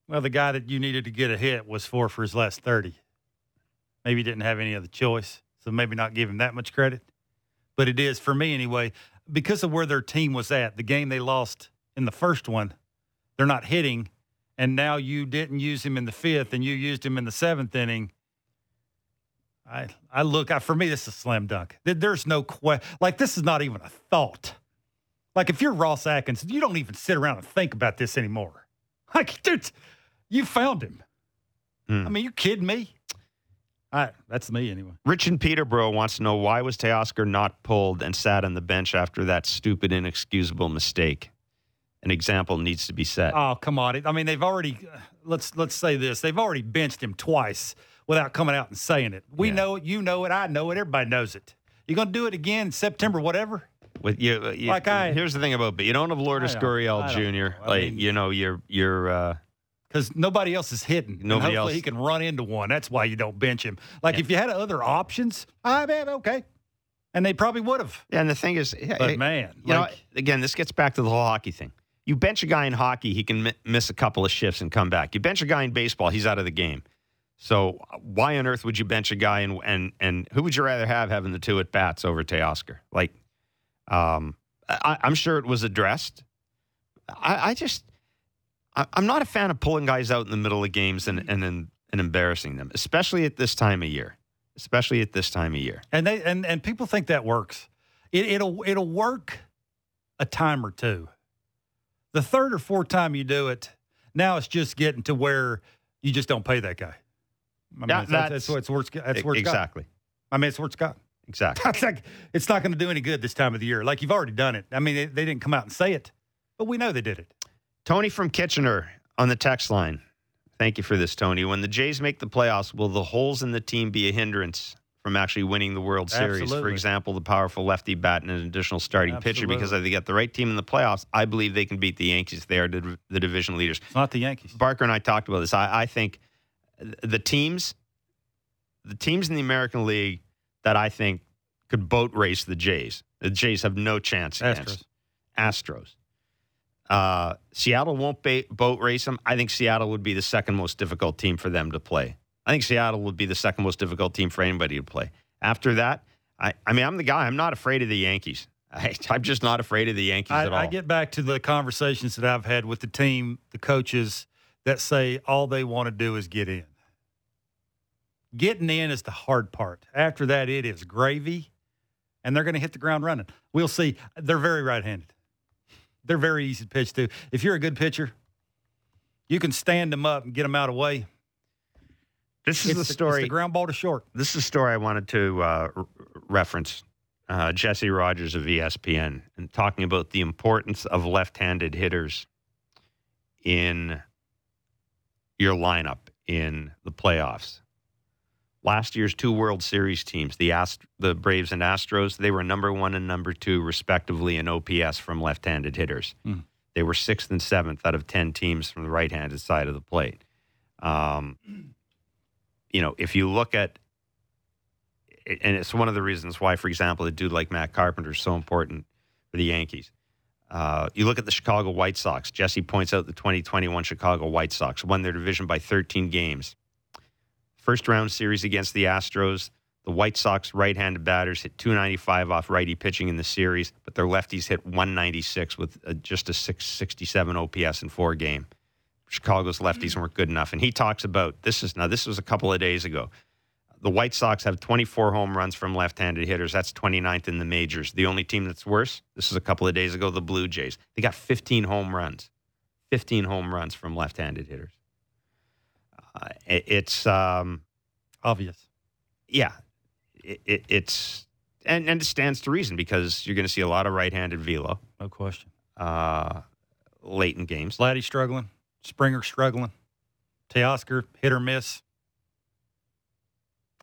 Speaker 2: Well, the guy that you needed to get a hit was four for his last 30. Maybe he didn't have any other choice, so maybe not give him that much credit. But it is, for me anyway, because of where their team was at, the game they lost in the first one, they're not hitting. And now you didn't use him in the fifth and you used him in the seventh inning. I, I look, I, for me, this is a slam dunk. There's no question. Like, this is not even a thought. Like, if you're Ross Atkins, you don't even sit around and think about this anymore. [laughs] Like, dude, you found him.
Speaker 1: Hmm.
Speaker 2: I mean, you kidding me? I, that's me anyway.
Speaker 1: Rich in Peterborough wants to know why was Teoscar not pulled and sat on the bench after that stupid, inexcusable mistake? An example needs to be set.
Speaker 2: Oh, come on. I mean, they've already let's let's say this. They've already benched him twice without coming out and saying it. We
Speaker 1: Yeah.
Speaker 2: know it, you know it, I know it, everybody knows it. You gonna do it again in September, whatever?
Speaker 1: With you, uh, you
Speaker 2: Like I-
Speaker 1: here's the thing about, but you don't have Lourdes Gurriel Jr.
Speaker 2: I
Speaker 1: Like
Speaker 2: mean-
Speaker 1: you know, you're you're. Uh,
Speaker 2: Because nobody else is hitting.
Speaker 1: Nobody
Speaker 2: hopefully
Speaker 1: else-
Speaker 2: he can run into one. That's why you don't bench him. Like
Speaker 1: Yeah.
Speaker 2: if you had other options, I mean, okay. And they probably would have.
Speaker 1: and the thing is,
Speaker 2: But man,
Speaker 1: you know, again, this gets back to the whole hockey thing. You bench a guy in hockey, he can mi- miss a couple of shifts and come back. You bench a guy in baseball, he's out of the game. So why on earth would you bench a guy and and and who would you rather have having the two at bats over Teoscar? Like, um, I, I'm sure it was addressed. I, I just, I, I'm not a fan of pulling guys out in the middle of games and and and, and embarrassing them, especially at this time of year. Especially at this time of year.
Speaker 2: and they and, and people think that works. It, it'll it'll work a time or two. The third or fourth time you do it, now it's just getting to where you just don't pay that guy. I mean,
Speaker 1: Yeah,
Speaker 2: that's, that's,
Speaker 1: that's-
Speaker 2: that's what it's where it's, that's where it's got.
Speaker 1: exactly,
Speaker 2: I mean, it's where it's got.
Speaker 1: exactly. [laughs]
Speaker 2: It's like it's not going to do any good this time of the year. Like you've already done it. I mean, they, they didn't come out and say it, but we know they did it.
Speaker 1: Tony from Kitchener on the text line. Thank you for this, Tony. When the Jays make the playoffs, will the holes in the team be a hindrance from actually winning the World Series? For example, the powerful lefty bat and an additional starting pitcher. Because if they get the right team in the playoffs, I believe they can beat the Yankees. They are the, the division leaders.
Speaker 2: It's not the Yankees.
Speaker 1: Barker and I talked about this. I, I think the teams, the teams in the American League that I think could boat race the Jays. The Jays have no chance against Astros. Uh, Seattle won't ba- boat race them. I think Seattle would be the second most difficult team for them to play. I think Seattle would be the second most difficult team for anybody to play. After that, I, I mean, I'm the guy. I'm not afraid of the Yankees. [laughs] I, I'm just not afraid of the Yankees
Speaker 2: I,
Speaker 1: at all.
Speaker 2: I get back to the conversations that I've had with the team, the coaches that say all they want to do is get in. Getting in is the hard part. After that, it is gravy, and they're going to hit the ground running. We'll see. They're very right handed. They're very easy to pitch to. If you're a good pitcher, you can stand them up and get them out of the way.
Speaker 1: this is
Speaker 2: It's
Speaker 1: the
Speaker 2: It's
Speaker 1: story.
Speaker 2: the ground ball to short.
Speaker 1: this is a story I wanted to uh, r- reference. Uh, Jesse Rogers of ESPN and talking about the importance of left-handed hitters in your lineup in the playoffs. Last year's two World Series teams, the Ast- the Braves and Astros, they were number one and number two respectively in OPS from left-handed hitters.
Speaker 2: Hmm.
Speaker 1: They were sixth and seventh out of ten teams from the right-handed side of the plate. Um, you know, if you look at and it's one of the reasons why, for example, a dude like Matt Carpenter is so important for the Yankees. Uh, you look at the Chicago White Sox. Jesse points out the 2021 Chicago White Sox won their division by 13 games. First round series against the Astros. The White Sox right-handed batters hit 295 off righty pitching in the series, but their lefties hit 196 with uh just a 667 OPS in four game. Chicago's lefties weren't good enough, and he talks about this is now this was a couple of days ago the White Sox have 24 home runs from left-handed hitters. That's 29th in the majors. The only team that's worse, this is a couple of days ago, the Blue Jays. They got 15 home runs, 15 home runs from left-handed hitters. It, it's um,
Speaker 2: Obvious.
Speaker 1: yeah, it, it, it's and and it stands to reason because you're going to see a lot of right-handed velo
Speaker 2: No question.
Speaker 1: uh, late in games.
Speaker 2: Vladdy struggling. Springer struggling. Teoscar hit or miss.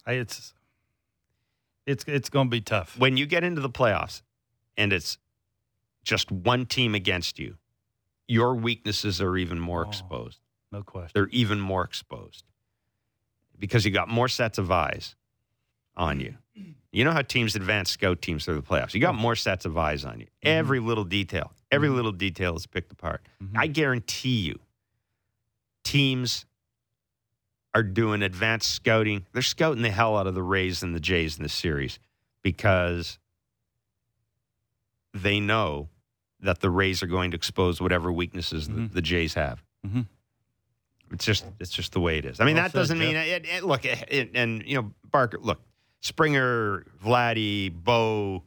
Speaker 2: Hey, It's it's it's going to be tough.
Speaker 1: when you get into the playoffs and it's just one team against you, your weaknesses are even more
Speaker 2: Oh.
Speaker 1: exposed.
Speaker 2: No question.
Speaker 1: They're even more exposed because you got more sets of eyes on you. You know how teams advance scout teams through the playoffs. You got more sets of eyes on you. Every little detail, every little detail is picked apart.
Speaker 2: Mhm.
Speaker 1: I guarantee you, teams are doing advanced scouting. They're scouting the hell out of the Rays and the Jays in this series because they know that the Rays are going to expose whatever weaknesses the,
Speaker 2: Mhm.
Speaker 1: the Jays have. It's just it's just the way it is. I mean,
Speaker 2: Well
Speaker 1: that
Speaker 2: said,
Speaker 1: doesn't mean it, it, look it, and you know Barker. Look, Springer, Vladdy, Bo,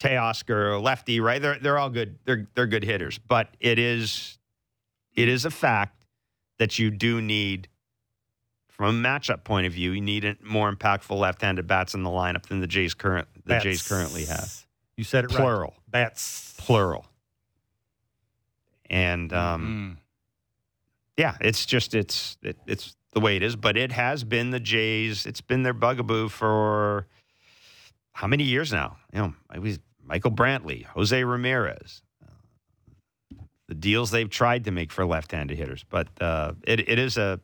Speaker 1: Teoscar, Lefty, right? They're they're all good. They're they're good hitters, but it is it is a fact that you do need. From a matchup point of view, you need more impactful left-handed bats in the lineup than the Jays current the
Speaker 2: Bats.
Speaker 1: Jays currently have.
Speaker 2: You said it right.
Speaker 1: Plural,
Speaker 2: Bats.
Speaker 1: plural. And um,
Speaker 2: Mm.
Speaker 1: Yeah, it's just it's it, it's the way it is. But it has been the Jays. It's been their bugaboo for how many years now? You know, it was Michael Brantley, Jose Ramirez, uh, the deals they've tried to make for left-handed hitters. But uh, it it is a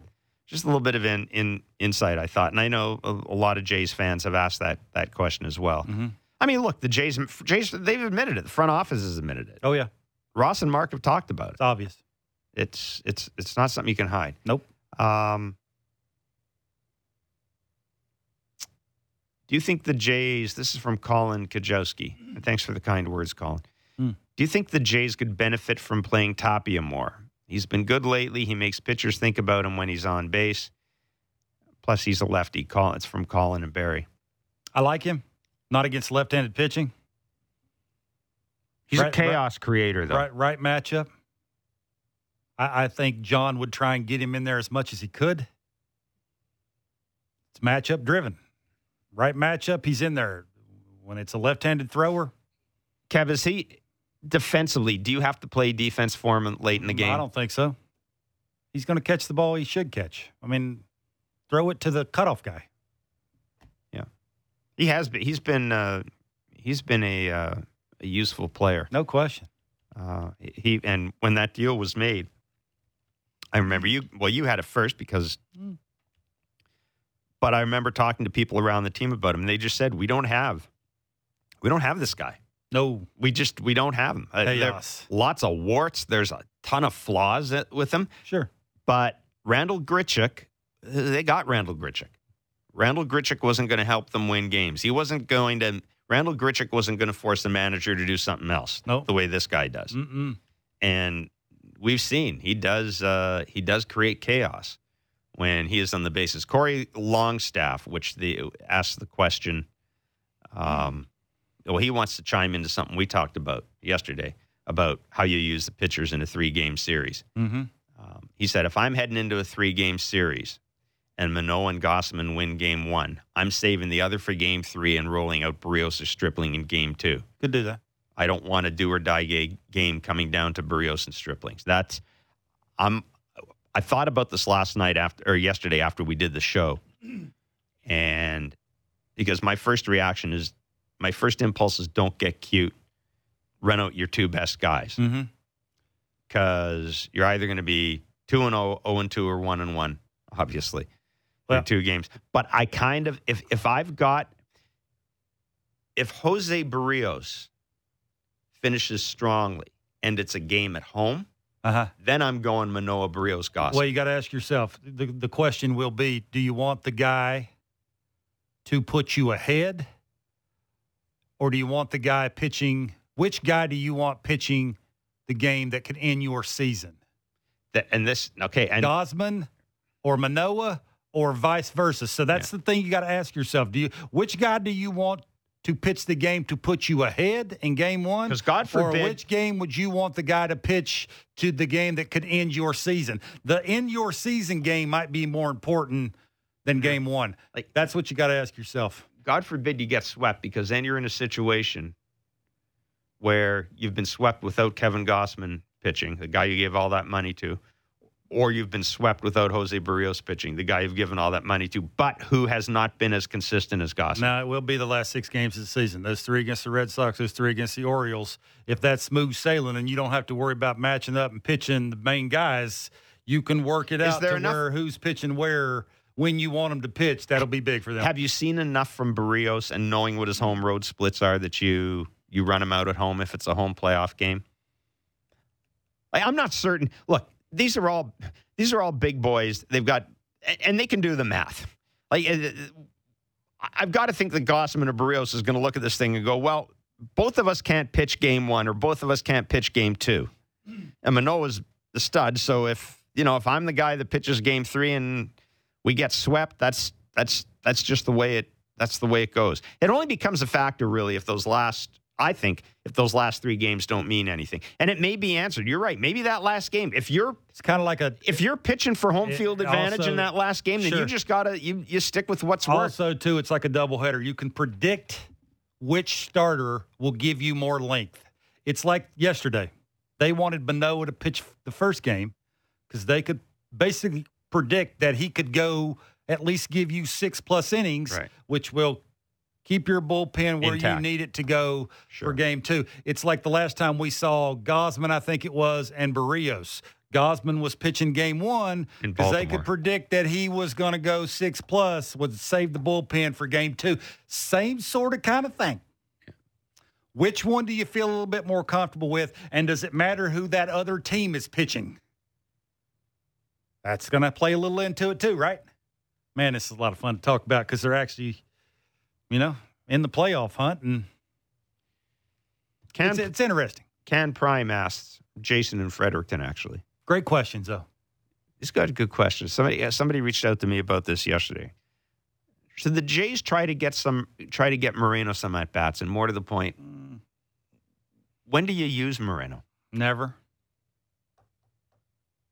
Speaker 1: just a little bit of in, in insight I thought, and I know a, a lot of Jays fans have asked that that question as well.
Speaker 2: Mhm.
Speaker 1: I mean, look, the Jays Jays they've admitted it. The front office has admitted it.
Speaker 2: Oh yeah,
Speaker 1: Ross and Mark have talked about it.
Speaker 2: it's obvious.
Speaker 1: It's it's it's not something you can hide.
Speaker 2: Nope.
Speaker 1: Um, do you think the Jays? This is from Colin Kajowski. And thanks for the kind words, Colin.
Speaker 2: Hmm.
Speaker 1: Do you think the Jays could benefit from playing Tapia more? He's been good lately. He makes pitchers think about him when he's on base. Plus, he's a lefty. Colin, it's from Colin and Barry.
Speaker 2: I like him. Not against left-handed pitching.
Speaker 1: He's
Speaker 2: Right-
Speaker 1: a chaos creator, though.
Speaker 2: Right, right matchup. I, I think John would try and get him in there as much as he could. It's matchup driven. Right matchup, he's in there. When it's a left-handed thrower,
Speaker 1: Kev, is he defensively? Do you have to play defense for him late in the game?
Speaker 2: I don't think so. He's going to catch the ball he should catch. I mean, throw it to the cutoff guy.
Speaker 1: Yeah, he has been. He's been. Uh, he's been a, uh, a useful player.
Speaker 2: No question.
Speaker 1: Uh, he and when that deal was made, I remember you. Well, you had it first because,
Speaker 2: Mm.
Speaker 1: but I remember talking to people around the team about him. and They just said we don't have, we don't have this guy.
Speaker 2: No
Speaker 1: We just we don't have him. Uh, there- lots of warts. There's a ton of flaws that- with him.
Speaker 2: Sure.
Speaker 1: But Randal Grichuk, they got Randal Grichuk. Randal Grichuk wasn't going to help them win games. He wasn't going to. Randal Grichuk wasn't going to force the manager to do something else.
Speaker 2: Nope.
Speaker 1: the way this guy does.
Speaker 2: Mm-mm.
Speaker 1: And we've seen he does. Uh, he does create chaos when he is on the bases. Corey Longstaff, which the asked the question. Um, well, he wants to chime into something we talked about yesterday about how you use the pitchers in a three-game series.
Speaker 2: Mm-hmm.
Speaker 1: Um, he said, if I'm heading into a three game series and Manoah and Gausman win game one, I'm saving the other for game three and rolling out Berrios or Stripling in game two.
Speaker 2: Could do that.
Speaker 1: I don't want a do or die ga- game coming down to Berrios and Striplings. That's, I'm, I thought about this last night after, or yesterday after we did the show. And because my first reaction is, my first impulse is don't get cute, run out your two best guys
Speaker 2: Mm-hmm.
Speaker 1: because you're either going to be 2 and 0, 0 and 2 or 1 and 1 obviously
Speaker 2: Well-
Speaker 1: in two games. But I kind of if if I've got if Jose Berrios finishes strongly and it's a game at home,
Speaker 2: Uh huh.
Speaker 1: then I'm going Manoah Berrios Gausman.
Speaker 2: Well, you got to ask yourself. The the question will be: Do you want the guy to put you ahead, or do you want the guy pitching? Which guy do you want pitching the game that could end your season?
Speaker 1: That- and this okay, and
Speaker 2: Gausman, or Manoah, or vice versa. So that's the thing you got to ask yourself. Do you which guy do you want to pitch the game to put you ahead in game 1?
Speaker 1: 'Cause God forbid-
Speaker 2: Or which game would you want the guy to pitch to the game that could end your season? The end your season game might be more important than game 1.
Speaker 1: Like-
Speaker 2: that's what you got to ask yourself.
Speaker 1: God forbid you get swept because then you're in a situation where you've been swept without Kevin Gausman pitching, the guy you gave all that money to, or you've been swept without Jose Berrios pitching, the guy you've given all that money to, but who has not been as consistent as Gausman.
Speaker 2: Now it will be the last six games of the season. Those three against the Red Sox, those three against the Orioles. If that's smooth sailing and you don't have to worry about matching up and pitching the main guys, you can work it
Speaker 1: Is
Speaker 2: out
Speaker 1: there
Speaker 2: to
Speaker 1: enough-
Speaker 2: where who's pitching where when you want them to pitch. That'll be big for them.
Speaker 1: Have you seen enough from Berrios and knowing what his home road splits are that you you run him out at home if it's a home playoff game? Like, I'm not certain. Look, these are all these are all big boys. They've got and they can do the math. Like uh, I've got to think that Gausman or Berrios is going to look at this thing and go, well, both of us can't pitch game one or both of us can't pitch game two. And Manoah's the stud. So if you know if I'm the guy that pitches game three and we get swept, that's that's that's just the way it that's the way it goes. It only becomes a factor really if those last I think if those last three games don't mean anything. And it may be answered. You're right. Maybe that last game, if you're
Speaker 2: it's kind of like a
Speaker 1: if you're pitching for home field advantage
Speaker 2: also-
Speaker 1: in that last game, then you just gotta you you stick with what's worked.
Speaker 2: also too. It's like a doubleheader. You can predict which starter will give you more length. It's like yesterday. They wanted Manoah to pitch the first game because they could basically predict that he could go at least give you six plus innings,
Speaker 1: Right.
Speaker 2: which will keep your bullpen where
Speaker 1: Intact.
Speaker 2: you need it to go
Speaker 1: Sure.
Speaker 2: for game two. It's like the last time we saw Gausman, I think it was, and Berrios. Gausman was pitching game one because they could predict that he was going to go six plus, would save the bullpen for game two. Same sort of kind of thing. Which one do you feel a little bit more comfortable with? And does it matter who that other team is pitching? That's going to play a little into it too, right? Man, this is a lot of fun to talk about because they're actually, you know, in the playoff hunt, and
Speaker 1: Can
Speaker 2: it's, it's interesting.
Speaker 1: Can Prime asks Jason and Fredericton actually.
Speaker 2: Great questions, though.
Speaker 1: He's got a good question. Somebody somebody reached out to me about this yesterday. Should the Jays try to get some try to get Moreno some at bats? And more to the point, mm. when do you use Moreno?
Speaker 2: Never.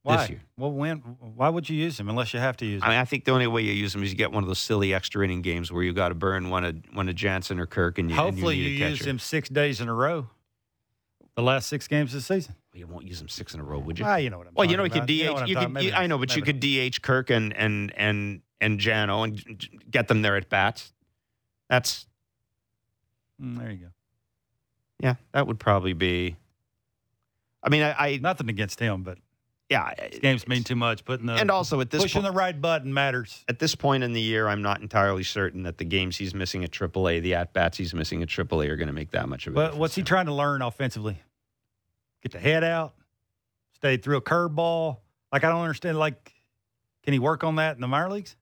Speaker 2: Why?
Speaker 1: year.
Speaker 2: Well, when? Why would you use him unless you have to use him?
Speaker 1: I mean, I think the only way you use him is you get one of those silly extra inning games where you got to burn one of one of Jansen or Kirk, and you
Speaker 2: Hopefully,
Speaker 1: and
Speaker 2: you,
Speaker 1: you,
Speaker 2: use him six days in a row. The last six games of the season.
Speaker 1: You won't use him six in a row, would you?
Speaker 2: Ah, you know what I'm
Speaker 1: well, you
Speaker 2: talking
Speaker 1: know, you could
Speaker 2: about.
Speaker 1: DH.
Speaker 2: You know
Speaker 1: You could, you- I know, but you could DH Kirk and and and and Jano and get them there at bats. That's.
Speaker 2: Mm, there you go.
Speaker 1: yeah, that would probably be. I mean, I, I
Speaker 2: Nothing against him, but
Speaker 1: yeah,
Speaker 2: games mean too much. Putting the
Speaker 1: And also at this
Speaker 2: pushing
Speaker 1: po-
Speaker 2: the right button matters.
Speaker 1: at this point in the year, I'm not entirely certain that the games he's missing at AAA, the at bats he's missing at AAA, are going to make that much of a
Speaker 2: But what's he trying to learn offensively? Get the head out, stay through a curveball. Like I don't understand. Like, can he work on that in the minor leagues?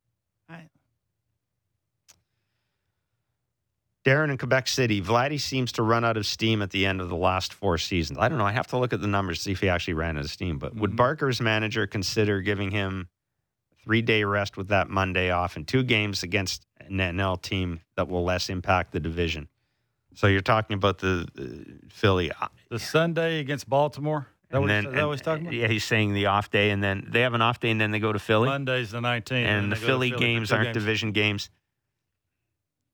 Speaker 1: Darren in Quebec City, Vladdy seems to run out of steam at the end of the last four seasons. I don't know. I have to look at the numbers to see if he actually ran out of steam. But would
Speaker 2: Mhm.
Speaker 1: Barker's manager consider giving him three day rest with that Monday off and two games against an NL team that will less impact the division? So you're talking about the uh, Philly.
Speaker 2: the Sunday against Baltimore. That,
Speaker 1: and
Speaker 2: what,
Speaker 1: then,
Speaker 2: that what he's talking about?
Speaker 1: Yeah, he's saying the off day, and then they have an off day, and then they go to Philly.
Speaker 2: Monday's the 19th.
Speaker 1: and the
Speaker 2: they go to
Speaker 1: Philly, games aren't
Speaker 2: games.
Speaker 1: division games.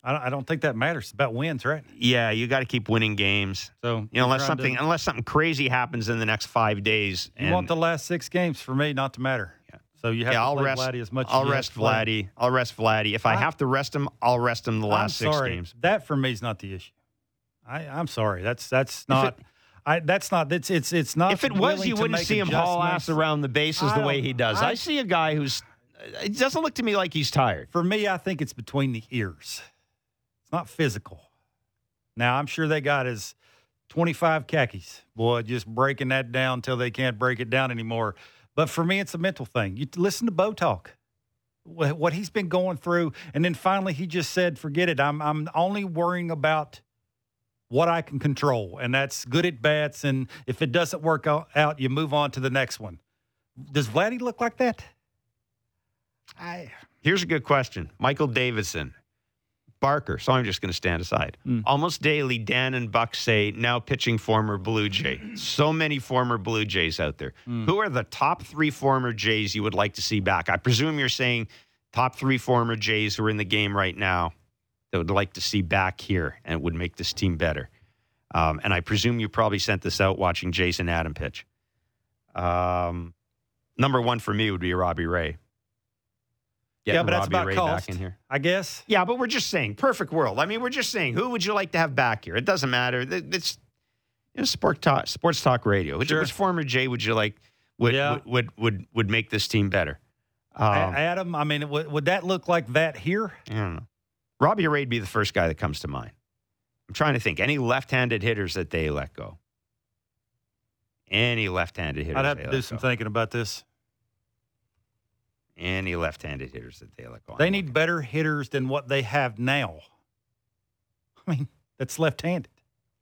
Speaker 2: I don't, I don't think that matters. It's about wins, right?
Speaker 1: Yeah, you got to keep winning games.
Speaker 2: So
Speaker 1: You know, unless
Speaker 2: trying to-
Speaker 1: something unless something crazy happens in the next five days.
Speaker 2: you
Speaker 1: and-
Speaker 2: want the last six games for me not to matter.
Speaker 1: Yeah.
Speaker 2: So you have
Speaker 1: yeah,
Speaker 2: to
Speaker 1: I'll
Speaker 2: play
Speaker 1: rest.
Speaker 2: Vladdy as much.
Speaker 1: I'll
Speaker 2: as
Speaker 1: rest. Vladdy. I'll rest Vladdy. If I,
Speaker 2: I-
Speaker 1: have to rest him, I'll rest him the last six games.
Speaker 2: That for me is not the issue. I, I'm sorry. That's that's not. I that's not. It's it's it's not.
Speaker 1: If it was, you wouldn't see him haul ass around the bases the way he does. I,
Speaker 2: I-
Speaker 1: see a guy who's. It doesn't look to me like he's tired.
Speaker 2: For me, I think it's between the ears. It's not physical. Now I'm sure they got his 25 khakis. Boy, just breaking that down till they can't break it down anymore. But for me, it's a mental thing. You listen to Bo talk. What what he's been going through, and then finally he just said, "Forget it. I'm I'm only worrying about what I can control, and that's good at bats. And if it doesn't work out, out, you move on to the next one." Does Vladdy look like that? I
Speaker 1: Here's a good question. Michael Davidson, Barker. So I'm just going to stand aside.
Speaker 2: Mm.
Speaker 1: Almost daily, Dan and Buck say now pitching former Blue Jay. So many former Blue Jays out there.
Speaker 2: Mm.
Speaker 1: Who are the top three former Jays you would like to see back? I presume you're saying top three former Jays who are in the game right now that would like to see back here and would make this team better. Um, and I presume you probably sent this out watching Jason Adam pitch. Um, number one for me would be Robbie Ray.
Speaker 2: Yeah,
Speaker 1: Getting
Speaker 2: but that's
Speaker 1: Robbie
Speaker 2: about
Speaker 1: Ray
Speaker 2: cost.
Speaker 1: back in here.
Speaker 2: I guess.
Speaker 1: Yeah, but we're just saying perfect world. I mean, we're just saying who would you like to have back here? It doesn't matter. Th- It's you know, sport talk, sports talk radio. Which,
Speaker 2: Sure.
Speaker 1: which former Jay would you like would
Speaker 2: Yeah.
Speaker 1: would, would would would make this team better? Um,
Speaker 2: Adam, I mean, would, would that look like that here?
Speaker 1: I don't know. Robbie Ray would be the first guy that comes to mind. I'm trying to think. Any left-handed hitters that they let go? Any left-handed hitters?
Speaker 2: I'd have
Speaker 1: they
Speaker 2: to
Speaker 1: let
Speaker 2: do some
Speaker 1: go?
Speaker 2: thinking about this.
Speaker 1: Any left-handed hitters that they let go?
Speaker 2: They need better hitters than what they have now. I mean, that's left-handed.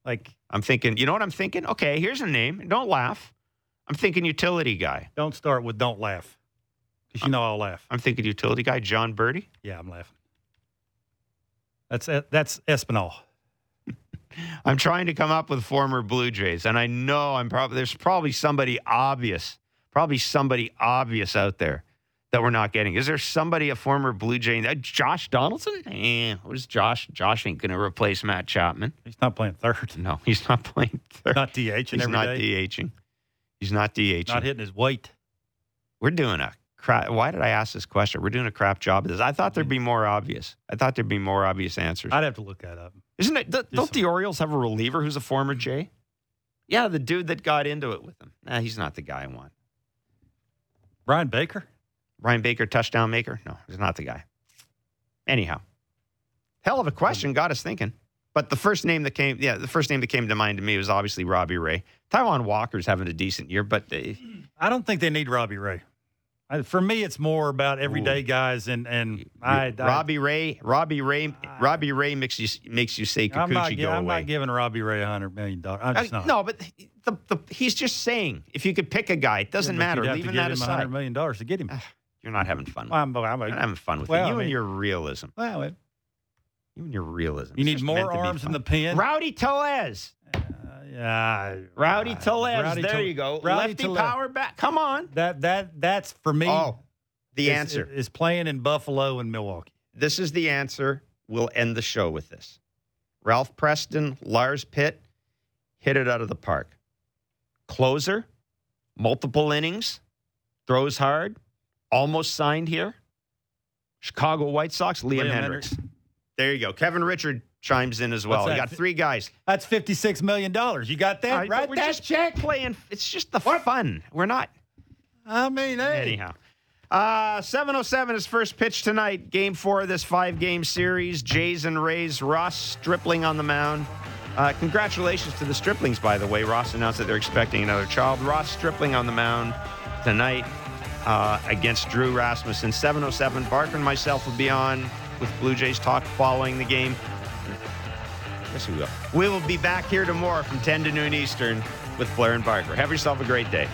Speaker 2: Like,
Speaker 1: I'm thinking. You know what I'm thinking? Okay, here's a name. Don't laugh. I'm thinking utility guy.
Speaker 2: don't start with "don't laugh," because you know I'll laugh.
Speaker 1: I'm thinking utility guy. Jon Berti.
Speaker 2: Yeah, I'm laughing. That's that's Espinal. [laughs]
Speaker 1: I'm trying to come up with former Blue Jays, and I know I'm probably there's probably somebody obvious, probably somebody obvious out there that we're not getting. Is there somebody a former Blue Jay? Uh, Josh Donaldson? Eh, who's Josh? Josh ain't going to replace Matt Chapman.
Speaker 2: He's not playing third.
Speaker 1: No, he's not playing third.
Speaker 2: Not DHing
Speaker 1: he's
Speaker 2: every
Speaker 1: not
Speaker 2: day.
Speaker 1: DHing. He's not DHing.
Speaker 2: Not hitting his weight.
Speaker 1: We're doing a crap. Why did I ask this question? We're doing a crap job of this. I thought there'd be more obvious. I thought there'd be more obvious answers.
Speaker 2: I'd have to look that up.
Speaker 1: Isn't it? Don't,
Speaker 2: Just-
Speaker 1: the Orioles have a reliever who's a former Jay? Yeah, the dude that got into it with them. Nah, he's not the guy I want.
Speaker 2: Bryan Baker.
Speaker 1: Ryan Baker, touchdown maker? No, he's not the guy. Anyhow, hell of a question. Got us thinking. But the first name that came, yeah, the first name that came to mind to me was obviously Robbie Ray. Taijuan Walker's having a decent year, but uh,
Speaker 2: I don't think they need Robbie Ray. I, for me, it's more about everyday guys and and I, I
Speaker 1: Robbie Ray, Robbie Ray, Robbie Ray makes you makes you say
Speaker 2: I'm not,
Speaker 1: Kikuchi
Speaker 2: gi-
Speaker 1: go
Speaker 2: I'm
Speaker 1: away.
Speaker 2: not giving Robbie Ray a hundred million dollars. I'm just not.
Speaker 1: no, but the, the, he's just saying if you could pick a guy, it doesn't
Speaker 2: Yeah,
Speaker 1: matter. Leaving that aside,
Speaker 2: hundred million dollars to get him.
Speaker 1: You're not having fun. With
Speaker 2: I'm, I'm
Speaker 1: You're not having fun with
Speaker 2: Well,
Speaker 1: it. You
Speaker 2: I
Speaker 1: and your realism.
Speaker 2: well, it-
Speaker 1: You and your realism.
Speaker 2: you need more
Speaker 1: to be
Speaker 2: arms in the pen.
Speaker 1: Rowdy Tellez.
Speaker 2: Uh, yeah,
Speaker 1: Rowdy
Speaker 2: uh,
Speaker 1: Tellez.
Speaker 2: Rowdy
Speaker 1: there
Speaker 2: Tele-
Speaker 1: you go.
Speaker 2: Rowdy
Speaker 1: Lefty
Speaker 2: Tele-
Speaker 1: power back. Come on.
Speaker 2: That that that's for me.
Speaker 1: Oh, the
Speaker 2: is-
Speaker 1: answer.
Speaker 2: is playing in Buffalo and Milwaukee.
Speaker 1: this is the answer. We'll end the show with this. Ralph Preston, Lars Pitt, hit it out of the park. Closer, multiple innings, throws hard, almost signed here. Chicago White Sox, Liam,
Speaker 2: Liam
Speaker 1: Hendriks.
Speaker 2: Hendriks.
Speaker 1: There you go. Kevin Richard chimes in as well. You got three guys.
Speaker 2: That's fifty six million dollars. You got that
Speaker 1: right, we're
Speaker 2: That's
Speaker 1: just playing. It's just the fun. We're not.
Speaker 2: I mean, hey.
Speaker 1: Anyhow. Uh, 707 is first pitch tonight. Game four of this five game series. Jays and Rays. Ross Stripling on the mound. Uh, congratulations to the Striplings, by the way. Ross announced that they're expecting another child. Ross Stripling on the mound tonight uh, against Drew Rasmussen. 707. Barker and myself will be on with Blue Jays talk following the game. Yes, we will. We will be back here tomorrow from 10 to noon Eastern with Blair and Barker. Have yourself a great day.